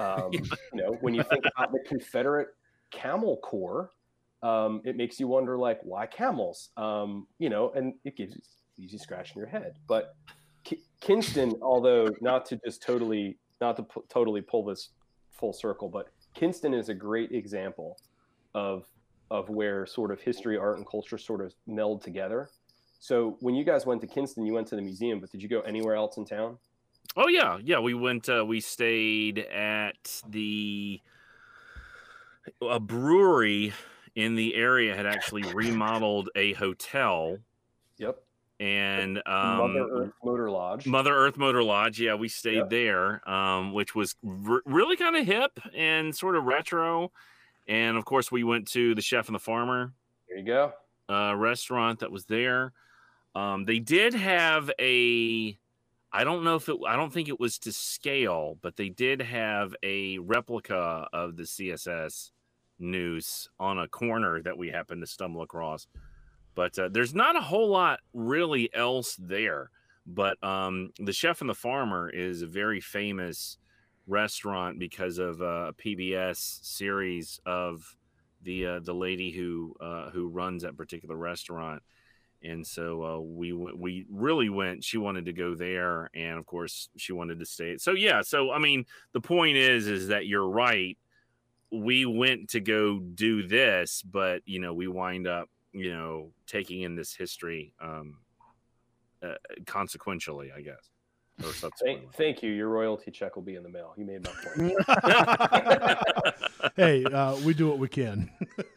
S4: Um, you know, when you think about the Confederate Camel Corps, um, it makes you wonder like why camels? Um, you know, and it gives you easy scratch in your head. But Kinston, although not to just totally not to p- totally pull this full circle, but Kinston is a great example of of where sort of history, art, and culture sort of meld together. So when you guys went to Kinston, you went to the museum, but did you go anywhere else in town?
S1: Oh yeah, yeah. We went. Uh, we stayed at the a brewery in the area had actually remodeled a hotel.
S4: Yep
S1: and um,
S4: Mother Earth Motor Lodge.
S1: Mother Earth Motor Lodge. Yeah, we stayed yep. there, um, which was really kind of hip and sort of retro. And of course, we went to the Chef and the Farmer.
S4: There you go.
S1: Uh, restaurant that was there. Um, they did have a. I don't know if it. I don't think it was to scale, but they did have a replica of the CSS Neuse on a corner that we happened to stumble across but uh, there's not a whole lot really else there. But um, the Chef and the Farmer is a very famous restaurant because of uh, a PBS series of the uh, the lady who uh, who runs that particular restaurant. And so uh, we we really went. She wanted to go there, and of course she wanted to stay. So yeah. So I mean, the point is, is that you're right. We went to go do this, but you know, we wind up you know, taking in this history um, uh, consequentially, I guess.
S4: Or thank, thank, you. Your royalty check will be in the mail. You made my
S3: point. hey, uh, we do what we can.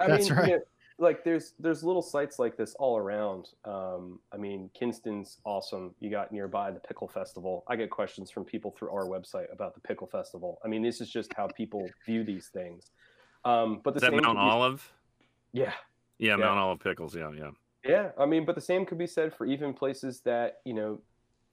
S4: I That's mean, right. You know, like there's there's little sites like this all around. Um, I mean, Kinston's awesome. You got nearby the Pickle Festival. I get questions from people through our website about the Pickle Festival. I mean, this is just how people view these things. Um, but the
S1: is that Mount Olive?
S4: Yeah,
S1: yeah, yeah, Mount Olive pickles. Yeah, yeah.
S4: Yeah, I mean, but the same could be said for even places that you know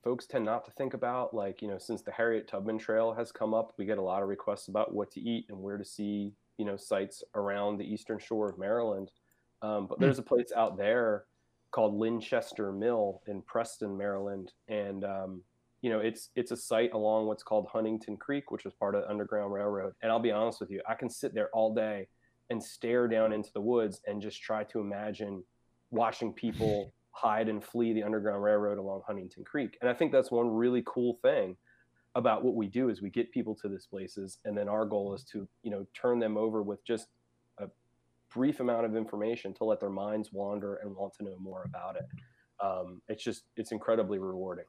S4: folks tend not to think about. Like you know, since the Harriet Tubman Trail has come up, we get a lot of requests about what to eat and where to see you know sites around the eastern shore of Maryland. Um, but hmm. there's a place out there called Linchester Mill in Preston, Maryland, and um, you know, it's it's a site along what's called Huntington Creek, which was part of the Underground Railroad. And I'll be honest with you, I can sit there all day and stare down into the woods and just try to imagine watching people hide and flee the Underground Railroad along Huntington Creek. And I think that's one really cool thing about what we do is we get people to these places and then our goal is to you know turn them over with just a brief amount of information to let their minds wander and want to know more about it um, it's just it's incredibly rewarding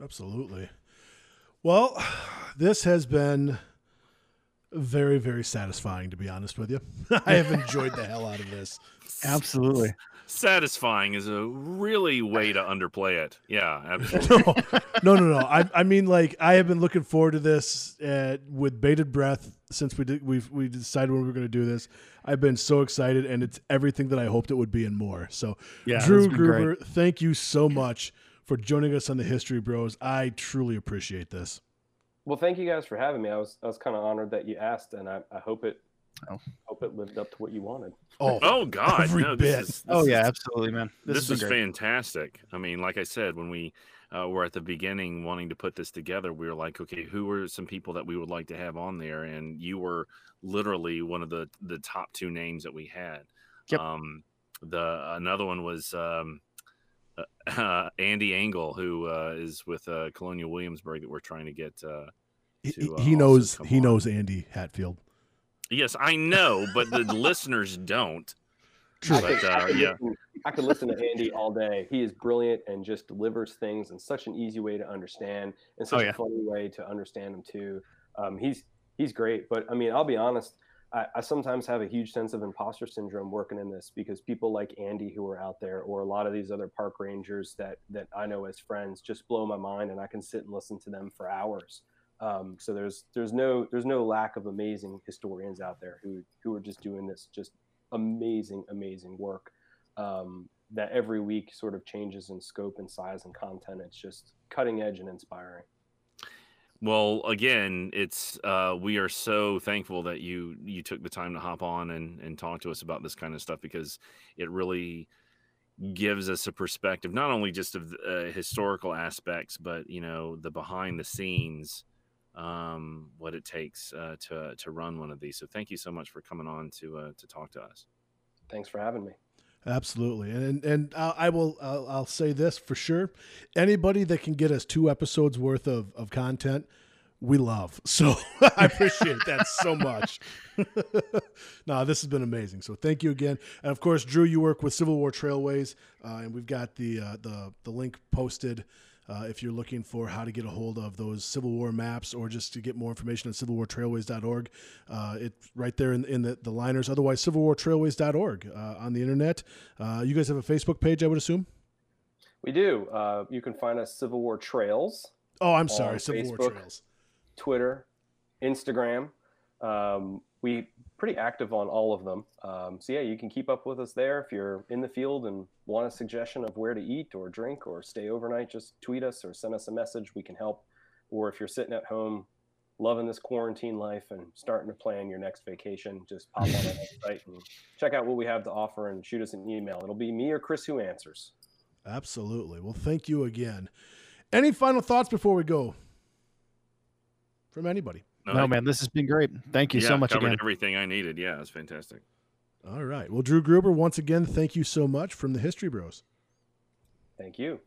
S3: Absolutely. Well, this has been very, very satisfying, to be honest with you. I have enjoyed the hell out of this.
S2: Absolutely.
S1: Satisfying is a really way to underplay it. Yeah, absolutely.
S3: No, no, no, no. I, I mean, like, I have been looking forward to this uh, with bated breath since we did, we've we decided when we were going to do this. I've been so excited, and it's everything that I hoped it would be and more. So,
S2: Yeah,
S3: Drew
S2: it's great.
S3: Gruber, thank you so much for joining us on the History Bros. I truly appreciate this.
S4: Well thank you guys for having me i was i was kind of honored that you asked and i, I hope it
S2: Oh.
S4: hope it lived up to what you wanted
S3: Oh,
S1: Oh God,
S3: Every
S1: no!
S3: bit.
S1: This
S2: Oh yeah,
S1: is-
S2: absolutely, man.
S1: this,
S2: has been
S1: is fantastic. I mean, like I said, when we uh, were at the beginning wanting to put this together, we were like, okay, who are some people that we would like to have on there? And you were literally one of the the top two names that we had.
S2: Yep.
S1: Um, the another one was um, uh, Andy Angle, who uh, is with uh, Colonial Williamsburg that we're trying to get. Uh,
S3: he,
S1: to, uh,
S3: he knows he
S1: on.
S3: knows Andy Hatfield.
S1: yes, I know, but the listeners don't.
S4: I
S1: But,
S4: could, I,
S1: uh,
S4: could
S1: yeah.
S4: listen, I could listen to Andy all day. He is brilliant and just delivers things in such an easy way to understand and such
S2: Oh, yeah.
S4: a funny way to understand him too. Um, he's he's great, but I mean, I'll be honest. I, I sometimes have a huge sense of imposter syndrome working in this because people like Andy who are out there, or a lot of these other park rangers that that I know as friends, just blow my mind, and I can sit and listen to them for hours. Um, so there's there's no there's no lack of amazing historians out there who who are just doing this just amazing amazing work um, that every week sort of changes in scope and size and content. It's just cutting edge and inspiring.
S1: Well, again, it's uh, we are so thankful that you you took the time to hop on and and talk to us about this kind of stuff because it really gives us a perspective not only just of uh, historical aspects but you know the behind the scenes um what it takes uh, to to run one of these so thank you so much for coming on to uh, to talk to us
S4: Thanks for having me.
S3: Absolutely, and and, I will I'll, I'll say this for sure: anybody that can get us two episodes worth of of content, we love. So I appreciate that so much. no, this has been amazing. So thank you again, and of course, Drew, you work with Civil War Trailways, uh, and we've got the uh, the the link posted. Uh, if you're looking for how to get a hold of those Civil War maps or just to get more information on civilwartrailways.org, uh, it's right there in, in the, the liners. Otherwise, civilwartrailways.org uh, on the internet. Uh, you guys have a Facebook page, I would assume?
S4: We do. Uh, you can find us Civil War Trails,
S3: Oh, I'm sorry, Civil War Trails.
S4: Twitter, Instagram. Um, we pretty active on all of them. Um, so yeah, you can keep up with us there. If you're in the field and want a suggestion of where to eat or drink or stay overnight, just tweet us or send us a message. We can help. Or if you're sitting at home, loving this quarantine life and starting to plan your next vacation, just pop on our website and check out what we have to offer and shoot us an email. It'll be me or Chris who answers.
S3: Absolutely. Well, thank you again. Any final thoughts before we go? From anybody?
S2: No, man, this has been great. Thank you
S1: yeah,
S2: so much
S1: covered
S2: again.
S1: everything i needed yeah it's fantastic
S3: All right. Well, Drew Gruber, once again, thank you so much from the History Bros.
S4: Thank you.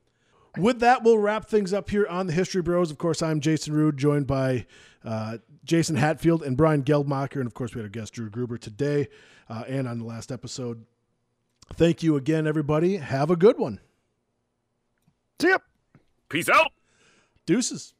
S3: With that, we'll wrap things up here on the History Bros. Of course, I'm Jason Rude, joined by uh, Jason Hatfield and Brian Geldmacher. And of course, we had our guest, Drew Gruber, today uh, and on the last episode. Thank you again, everybody. Have a good one.
S2: See ya.
S1: peace out
S3: Deuces.